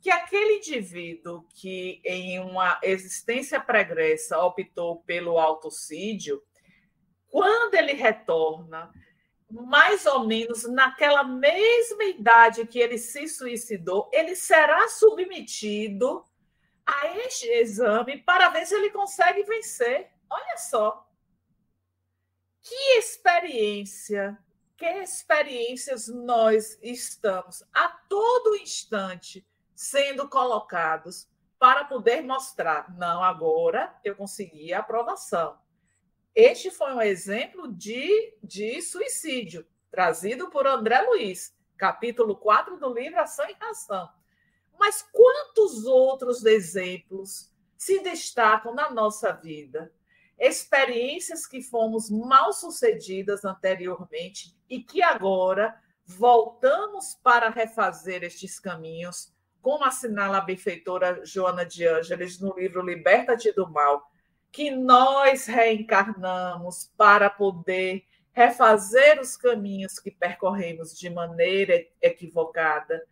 que aquele indivíduo que em uma existência pregressa optou pelo autocídio, quando ele retorna, mais ou menos naquela mesma idade que ele se suicidou, ele será submetido a este exame para ver se ele consegue vencer. Olha só. Que experiência, que experiências nós estamos a todo instante sendo colocados para poder mostrar, não, agora eu consegui a aprovação. Este foi um exemplo de, de suicídio, trazido por André Luiz, capítulo 4 do livro Ação e Reação. Mas quantos outros exemplos se destacam na nossa vida? Experiências que fomos mal sucedidas anteriormente e que agora voltamos para refazer estes caminhos, como assinala a benfeitora Joana de Ângeles no livro Liberta-te do Mal, que nós reencarnamos para poder refazer os caminhos que percorremos de maneira equivocada.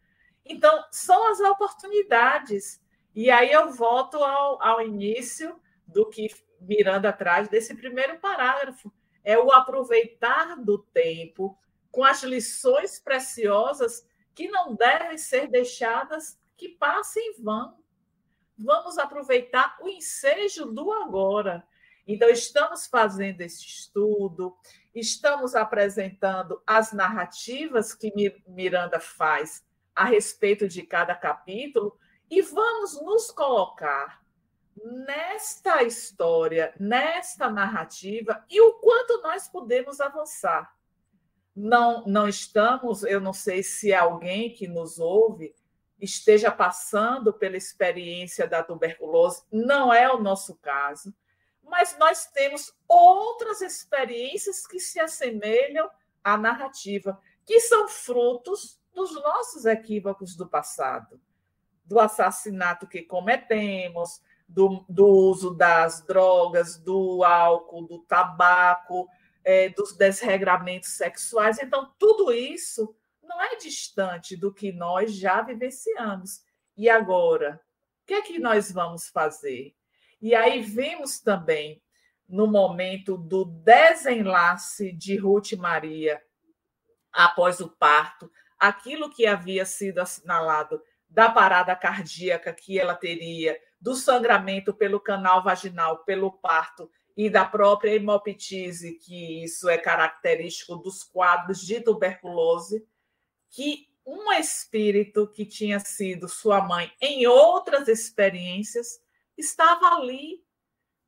Então, são as oportunidades. E aí eu volto ao, ao início do que Miranda traz desse primeiro parágrafo. É o aproveitar do tempo com as lições preciosas que não devem ser deixadas que passem em vão vamos aproveitar o ensejo do agora. Então, estamos fazendo esse estudo, estamos apresentando as narrativas que Miranda faz a respeito de cada capítulo e vamos nos colocar nesta história, nesta narrativa e o quanto nós podemos avançar. Não, não estamos, eu não sei se alguém que nos ouve esteja passando pela experiência da tuberculose, não é o nosso caso, mas nós temos outras experiências que se assemelham à narrativa, que são frutos dos nossos equívocos do passado, do assassinato que cometemos, do, do uso das drogas, do álcool, do tabaco, é, dos desregramentos sexuais. Então, tudo isso não é distante do que nós já vivenciamos. E agora, o que é que nós vamos fazer? E aí vemos também no momento do desenlace de Ruth Maria após o parto, aquilo que havia sido assinalado da parada cardíaca que ela teria, do sangramento pelo canal vaginal, pelo parto e da própria hemoptise, que isso é característico dos quadros de tuberculose, que um espírito que tinha sido sua mãe em outras experiências estava ali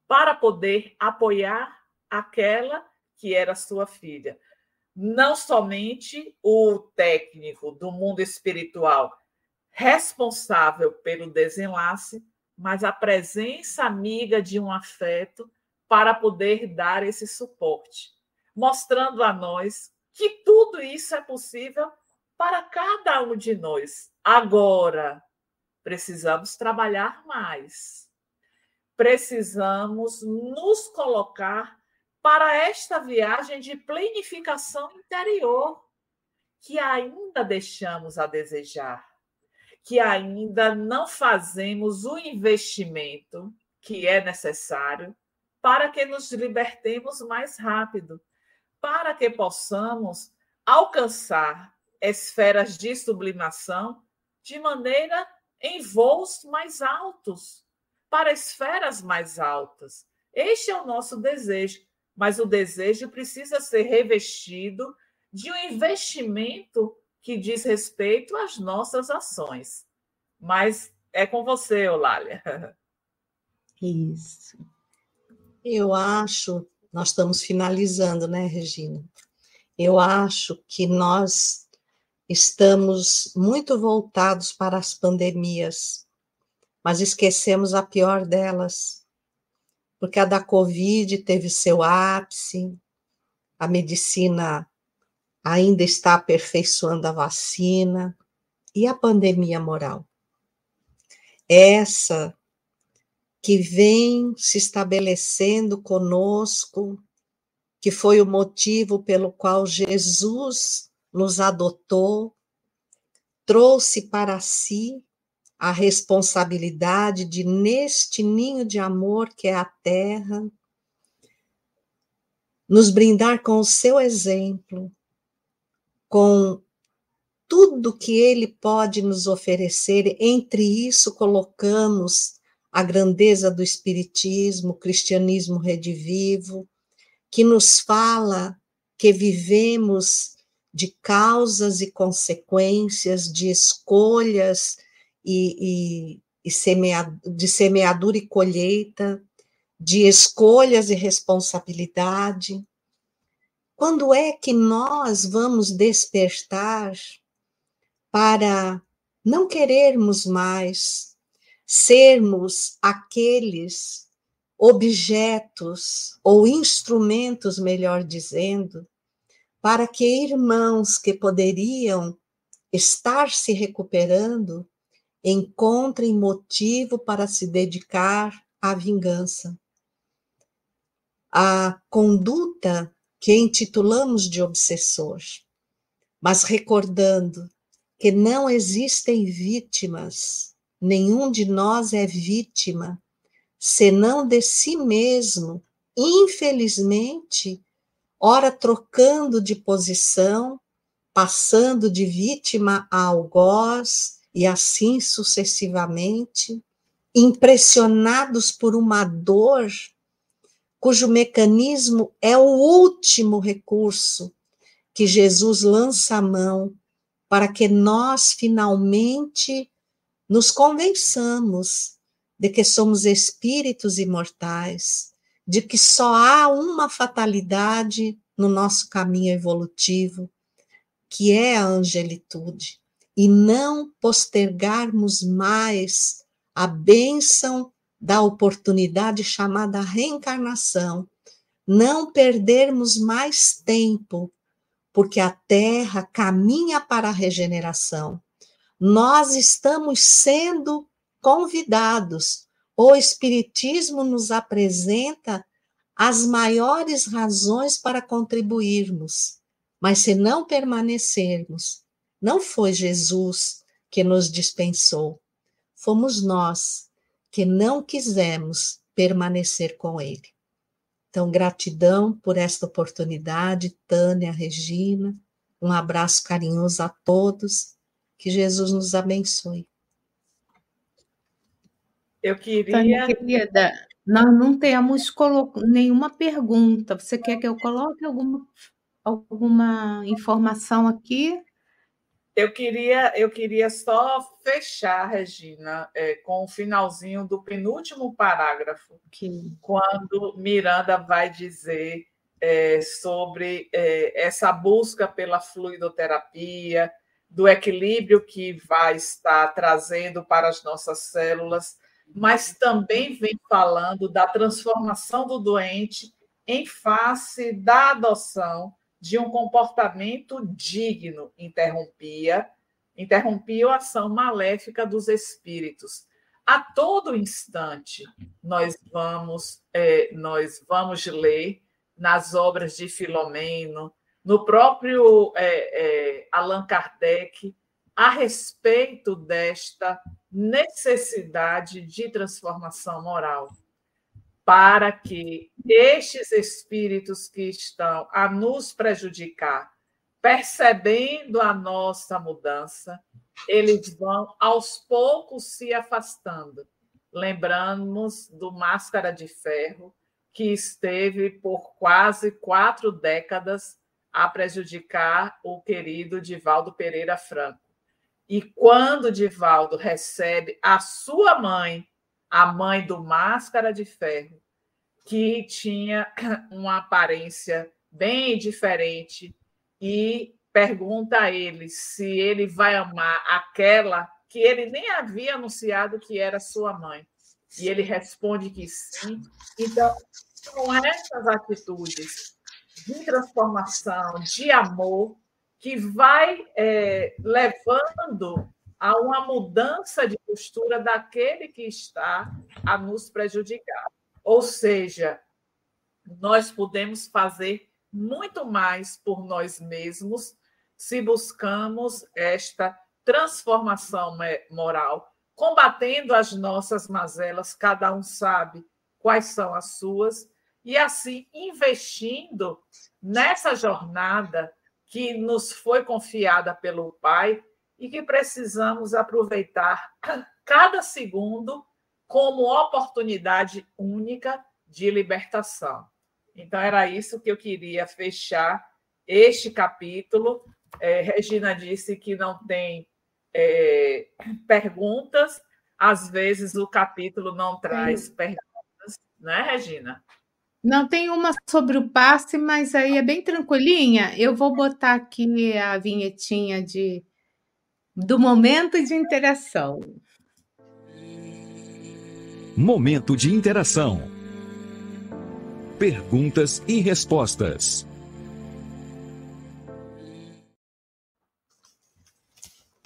para poder apoiar aquela que era sua filha. Não somente o técnico do mundo espiritual responsável pelo desenlace, mas a presença amiga de um afeto para poder dar esse suporte, mostrando a nós que tudo isso é possível para cada um de nós. Agora, precisamos trabalhar mais. Precisamos nos colocar para esta viagem de planificação interior que ainda deixamos a desejar que ainda não fazemos o investimento que é necessário para que nos libertemos mais rápido, para que possamos alcançar esferas de sublimação de maneira em voos mais altos, para esferas mais altas. Este é o nosso desejo, mas o desejo precisa ser revestido de um investimento que diz respeito às nossas ações. Mas é com você, Olália. Isso. Eu acho, nós estamos finalizando, né, Regina? Eu acho que nós estamos muito voltados para as pandemias, mas esquecemos a pior delas, porque a da Covid teve seu ápice, a medicina ainda está aperfeiçoando a vacina e a pandemia moral. Essa que vem se estabelecendo conosco, que foi o motivo pelo qual Jesus nos adotou, trouxe para si a responsabilidade de, neste ninho de amor que é a terra, nos brindar com o seu exemplo, com tudo que ele pode nos oferecer, entre isso colocamos a grandeza do Espiritismo, o cristianismo redivivo, que nos fala que vivemos de causas e consequências, de escolhas e, e, e de semeadura e colheita, de escolhas e responsabilidade. Quando é que nós vamos despertar para não querermos mais sermos aqueles objetos ou instrumentos, melhor dizendo, para que irmãos que poderiam estar se recuperando encontrem motivo para se dedicar à vingança. A conduta que intitulamos de obsessor, mas recordando que não existem vítimas, nenhum de nós é vítima, senão de si mesmo, infelizmente, ora trocando de posição, passando de vítima a algoz e assim sucessivamente, impressionados por uma dor cujo mecanismo é o último recurso que Jesus lança a mão para que nós finalmente nos convençamos de que somos espíritos imortais, de que só há uma fatalidade no nosso caminho evolutivo, que é a angelitude, e não postergarmos mais a bênção da oportunidade chamada reencarnação, não perdermos mais tempo, porque a Terra caminha para a regeneração. Nós estamos sendo convidados. O Espiritismo nos apresenta as maiores razões para contribuirmos, mas se não permanecermos, não foi Jesus que nos dispensou, fomos nós que não quisemos permanecer com ele. Então, gratidão por esta oportunidade, Tânia, Regina. Um abraço carinhoso a todos. Que Jesus nos abençoe. Eu queria. Tânia, querida, nós não temos nenhuma pergunta. Você quer que eu coloque alguma, alguma informação aqui? Eu queria, eu queria só fechar, Regina, é, com o finalzinho do penúltimo parágrafo, okay. quando Miranda vai dizer é, sobre é, essa busca pela fluidoterapia, do equilíbrio que vai estar trazendo para as nossas células, mas também vem falando da transformação do doente em face da adoção de um comportamento digno, interrompia, interrompia a ação maléfica dos espíritos. A todo instante nós vamos é, nós vamos ler nas obras de Filomeno, no próprio é, é, Allan Kardec, a respeito desta necessidade de transformação moral, para que estes espíritos que estão a nos prejudicar, percebendo a nossa mudança, eles vão aos poucos se afastando. Lembramos do Máscara de Ferro, que esteve por quase quatro décadas a prejudicar o querido Divaldo Pereira Franco. E quando Divaldo recebe a sua mãe, a mãe do Máscara de Ferro, que tinha uma aparência bem diferente, e pergunta a ele se ele vai amar aquela que ele nem havia anunciado que era sua mãe. E ele responde que sim. Então, são essas atitudes de transformação, de amor, que vai é, levando a uma mudança de postura daquele que está a nos prejudicar. Ou seja, nós podemos fazer muito mais por nós mesmos se buscamos esta transformação moral, combatendo as nossas mazelas, cada um sabe quais são as suas, e assim investindo nessa jornada que nos foi confiada pelo Pai e que precisamos aproveitar cada segundo como oportunidade única de libertação. Então, era isso que eu queria fechar este capítulo. É, Regina disse que não tem é, perguntas, às vezes o capítulo não traz Sim. perguntas, né, Regina? Não tem uma sobre o passe, mas aí é bem tranquilinha. Eu vou botar aqui a vinhetinha de do momento de interação. Momento de interação. Perguntas e respostas.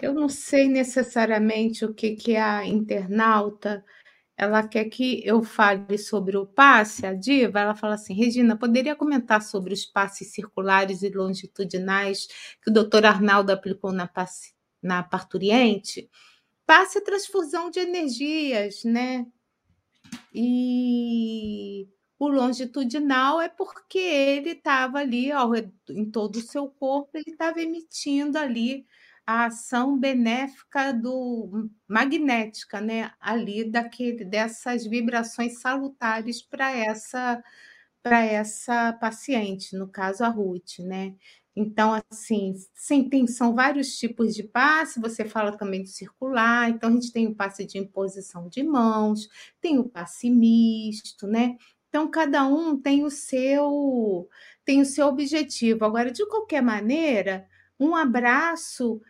Eu não sei necessariamente o que, que a internauta ela quer que eu fale sobre o passe, a diva, ela fala assim, Regina, poderia comentar sobre os passes circulares e longitudinais que o doutor Arnaldo aplicou na, passe, na parturiente? Passe é transfusão de energias, né? E o longitudinal é porque ele estava ali, ao, em todo o seu corpo, ele estava emitindo ali a ação benéfica do magnética, né, ali daquele dessas vibrações salutares para essa para essa paciente, no caso a Ruth, né? Então, assim, sim, tem, são vários tipos de passe, você fala também do circular, então a gente tem o passe de imposição de mãos, tem o passe misto, né? Então, cada um tem o seu tem o seu objetivo. Agora, de qualquer maneira, um abraço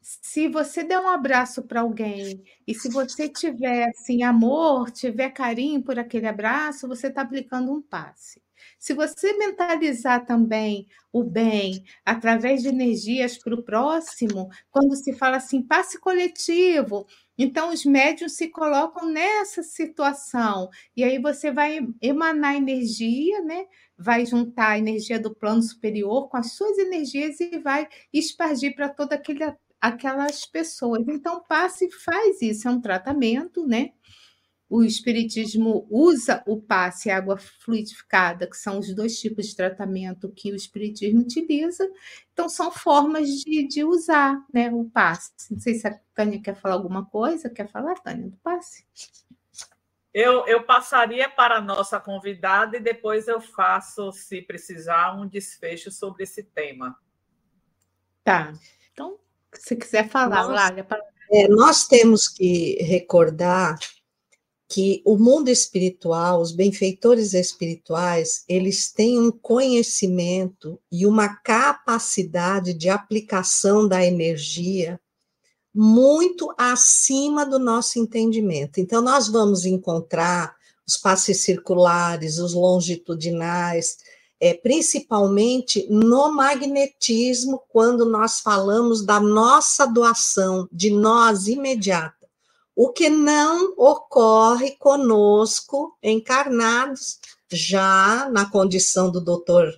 se você der um abraço para alguém e se você tiver assim amor, tiver carinho por aquele abraço, você está aplicando um passe. Se você mentalizar também o bem através de energias para o próximo, quando se fala assim, passe coletivo, então os médios se colocam nessa situação e aí você vai emanar energia, né? Vai juntar a energia do plano superior com as suas energias e vai espargir para aquele aquelas pessoas. Então, passe faz isso, é um tratamento, né? O Espiritismo usa o passe e a água fluidificada, que são os dois tipos de tratamento que o Espiritismo utiliza, então são formas de, de usar né, o passe. Não sei se a Tânia quer falar alguma coisa. Quer falar, Tânia, do passe? Eu, eu passaria para a nossa convidada e depois eu faço, se precisar, um desfecho sobre esse tema. Tá. Então, se quiser falar, nós, Lália. É, nós temos que recordar que o mundo espiritual, os benfeitores espirituais, eles têm um conhecimento e uma capacidade de aplicação da energia muito acima do nosso entendimento. Então, nós vamos encontrar os passes circulares, os longitudinais, é, principalmente no magnetismo, quando nós falamos da nossa doação, de nós imediata o que não ocorre conosco encarnados, já na condição do doutor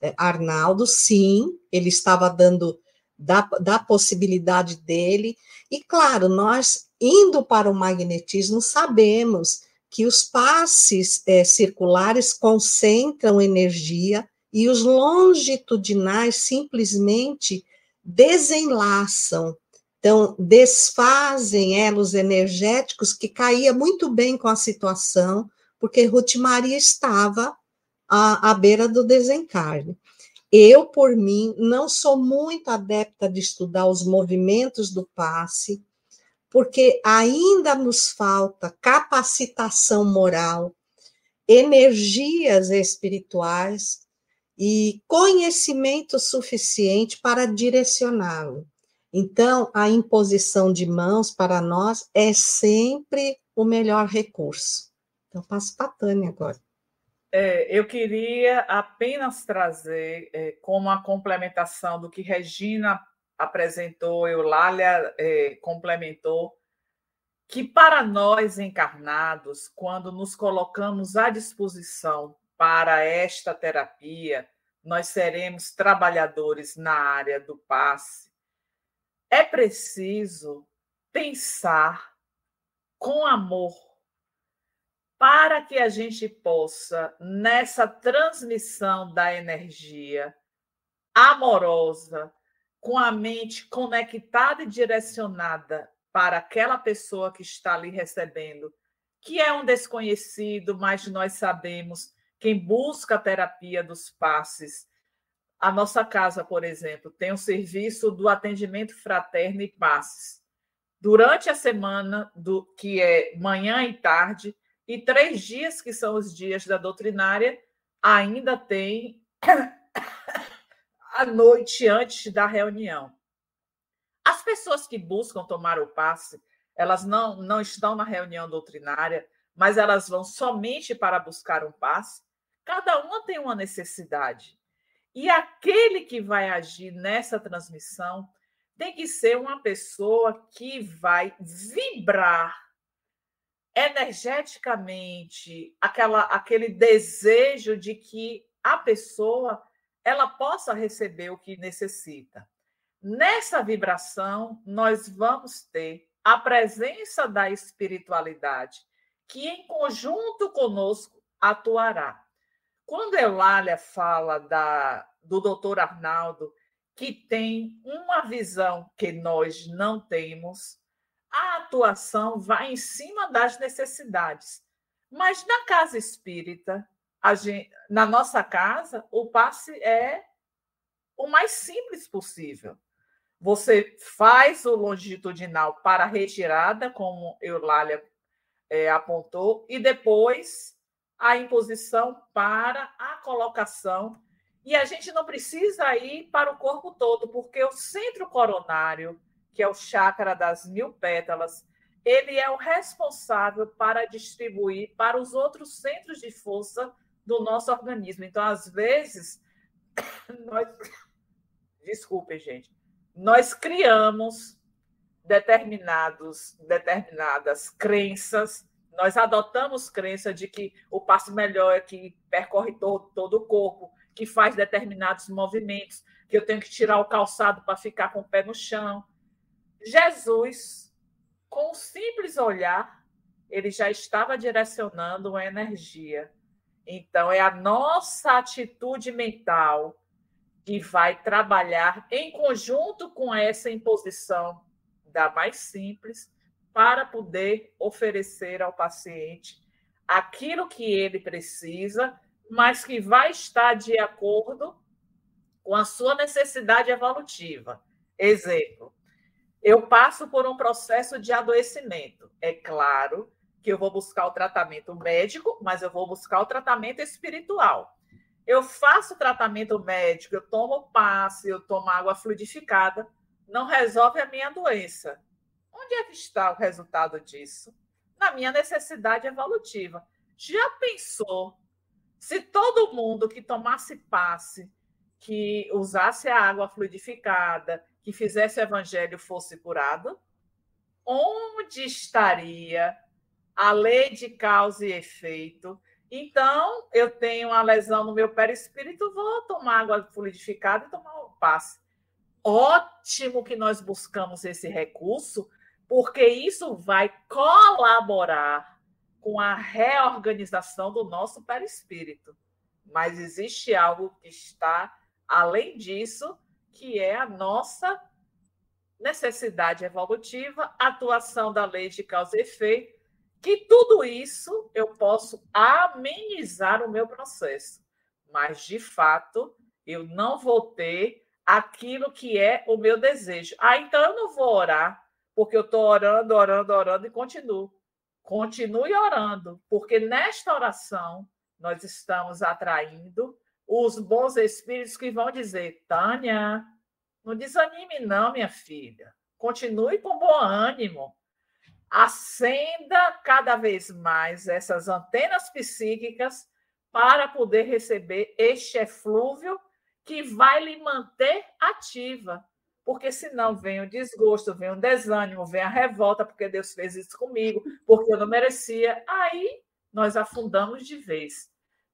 eh, Arnaldo, sim, ele estava dando da, da possibilidade dele, e claro, nós indo para o magnetismo sabemos que os passes é, circulares concentram energia e os longitudinais simplesmente desenlaçam então, desfazem elos energéticos que caía muito bem com a situação, porque Ruth Maria estava à, à beira do desencarne. Eu, por mim, não sou muito adepta de estudar os movimentos do passe, porque ainda nos falta capacitação moral, energias espirituais e conhecimento suficiente para direcioná-lo. Então, a imposição de mãos para nós é sempre o melhor recurso. Então, passo para a Tânia agora. É, eu queria apenas trazer, é, como a complementação do que Regina apresentou, Eulália é, complementou, que para nós encarnados, quando nos colocamos à disposição para esta terapia, nós seremos trabalhadores na área do passe, é preciso pensar com amor para que a gente possa, nessa transmissão da energia amorosa, com a mente conectada e direcionada para aquela pessoa que está ali recebendo, que é um desconhecido, mas nós sabemos, quem busca a terapia dos passes a nossa casa, por exemplo, tem o um serviço do atendimento fraterno e passes. Durante a semana, do que é manhã e tarde, e três dias, que são os dias da doutrinária, ainda tem a noite antes da reunião. As pessoas que buscam tomar o passe, elas não, não estão na reunião doutrinária, mas elas vão somente para buscar um passe. Cada uma tem uma necessidade. E aquele que vai agir nessa transmissão tem que ser uma pessoa que vai vibrar energeticamente aquela, aquele desejo de que a pessoa ela possa receber o que necessita. Nessa vibração, nós vamos ter a presença da espiritualidade, que em conjunto conosco atuará. Quando Eulália fala da, do doutor Arnaldo, que tem uma visão que nós não temos, a atuação vai em cima das necessidades. Mas na casa espírita, gente, na nossa casa, o passe é o mais simples possível. Você faz o longitudinal para retirada, como Eulália é, apontou, e depois a imposição para a colocação. E a gente não precisa ir para o corpo todo, porque o centro coronário, que é o chakra das mil pétalas, ele é o responsável para distribuir para os outros centros de força do nosso organismo. Então, às vezes, nós. Desculpem, gente. Nós criamos determinados, determinadas crenças nós adotamos crença de que o passo melhor é que percorre todo, todo o corpo, que faz determinados movimentos, que eu tenho que tirar o calçado para ficar com o pé no chão. Jesus, com um simples olhar, ele já estava direcionando uma energia. Então, é a nossa atitude mental que vai trabalhar em conjunto com essa imposição da mais simples para poder oferecer ao paciente aquilo que ele precisa, mas que vai estar de acordo com a sua necessidade evolutiva. Exemplo, eu passo por um processo de adoecimento. É claro que eu vou buscar o tratamento médico, mas eu vou buscar o tratamento espiritual. Eu faço tratamento médico, eu tomo passe, eu tomo água fluidificada, não resolve a minha doença. Onde é que está o resultado disso? Na minha necessidade evolutiva. Já pensou se todo mundo que tomasse passe, que usasse a água fluidificada, que fizesse o evangelho fosse curado? Onde estaria a lei de causa e efeito. Então, eu tenho uma lesão no meu perispírito, vou tomar água fluidificada e tomar um passe. Ótimo que nós buscamos esse recurso, porque isso vai colaborar com a reorganização do nosso perispírito. Mas existe algo que está além disso, que é a nossa necessidade evolutiva, atuação da lei de causa e efeito que tudo isso eu posso amenizar o meu processo, mas de fato eu não vou ter aquilo que é o meu desejo. Ah, então eu não vou orar, porque eu estou orando, orando, orando e continuo. Continue orando, porque nesta oração nós estamos atraindo os bons espíritos que vão dizer: Tânia, não desanime, não, minha filha. Continue com bom ânimo acenda cada vez mais essas antenas psíquicas para poder receber este eflúvio que vai lhe manter ativa. Porque senão vem o desgosto, vem o desânimo, vem a revolta, porque Deus fez isso comigo, porque eu não merecia. Aí nós afundamos de vez.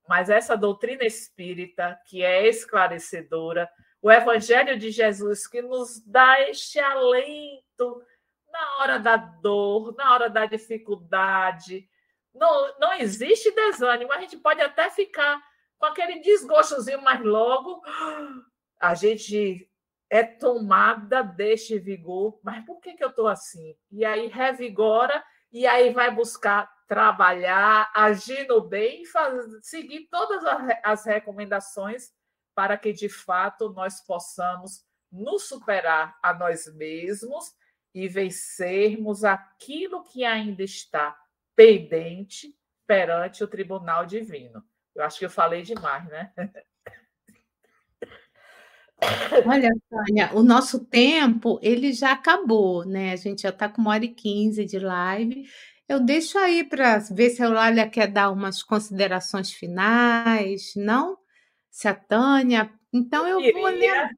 Mas essa doutrina espírita, que é esclarecedora, o Evangelho de Jesus, que nos dá este alento na hora da dor, na hora da dificuldade. Não, não existe desânimo. A gente pode até ficar com aquele desgostozinho, mas logo a gente é tomada deste vigor. Mas por que, que eu estou assim? E aí revigora, e aí vai buscar trabalhar, agir no bem fazer, seguir todas as recomendações para que, de fato, nós possamos nos superar a nós mesmos e vencermos aquilo que ainda está pendente perante o tribunal divino. Eu acho que eu falei demais, né? Olha, Tânia, o nosso tempo ele já acabou, né? A gente já está com uma hora e quinze de live. Eu deixo aí para ver se a Eulália quer dar umas considerações finais, não? Se a Tânia. Então eu, eu vou ler.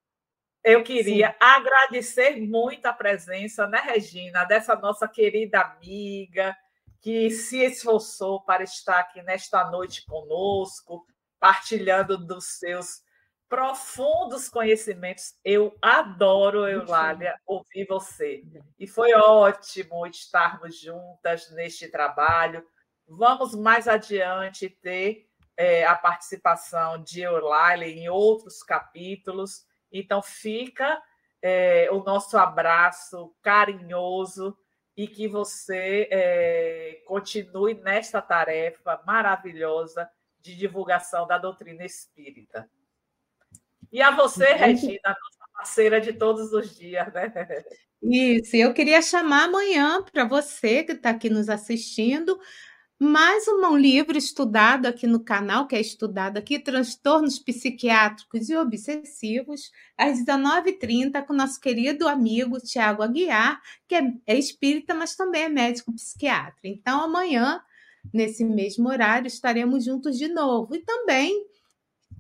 Eu queria Sim. agradecer muito a presença, né, Regina, dessa nossa querida amiga que se esforçou para estar aqui nesta noite conosco, partilhando dos seus profundos conhecimentos. Eu adoro, Eulália, ouvir você. E foi ótimo estarmos juntas neste trabalho. Vamos mais adiante ter é, a participação de Eulália em outros capítulos. Então, fica é, o nosso abraço carinhoso e que você é, continue nesta tarefa maravilhosa de divulgação da doutrina espírita. E a você, Regina, nossa parceira de todos os dias, né? Isso, eu queria chamar amanhã para você que está aqui nos assistindo mais um livro estudado aqui no canal, que é estudado aqui, Transtornos Psiquiátricos e Obsessivos, às 19h30, com nosso querido amigo Tiago Aguiar, que é, é espírita, mas também é médico psiquiatra. Então, amanhã, nesse mesmo horário, estaremos juntos de novo. E também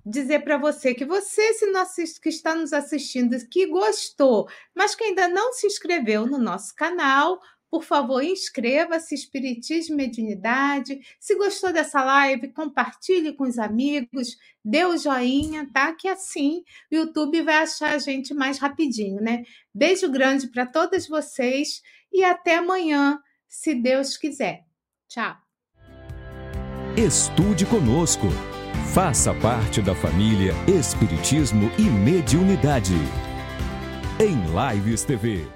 dizer para você que você se não assiste, que está nos assistindo, que gostou, mas que ainda não se inscreveu no nosso canal, por favor, inscreva-se, Espiritismo e Mediunidade. Se gostou dessa live, compartilhe com os amigos, dê o joinha, tá? Que assim o YouTube vai achar a gente mais rapidinho, né? Beijo grande para todas vocês e até amanhã, se Deus quiser. Tchau. Estude conosco. Faça parte da família Espiritismo e Mediunidade. Em Lives TV.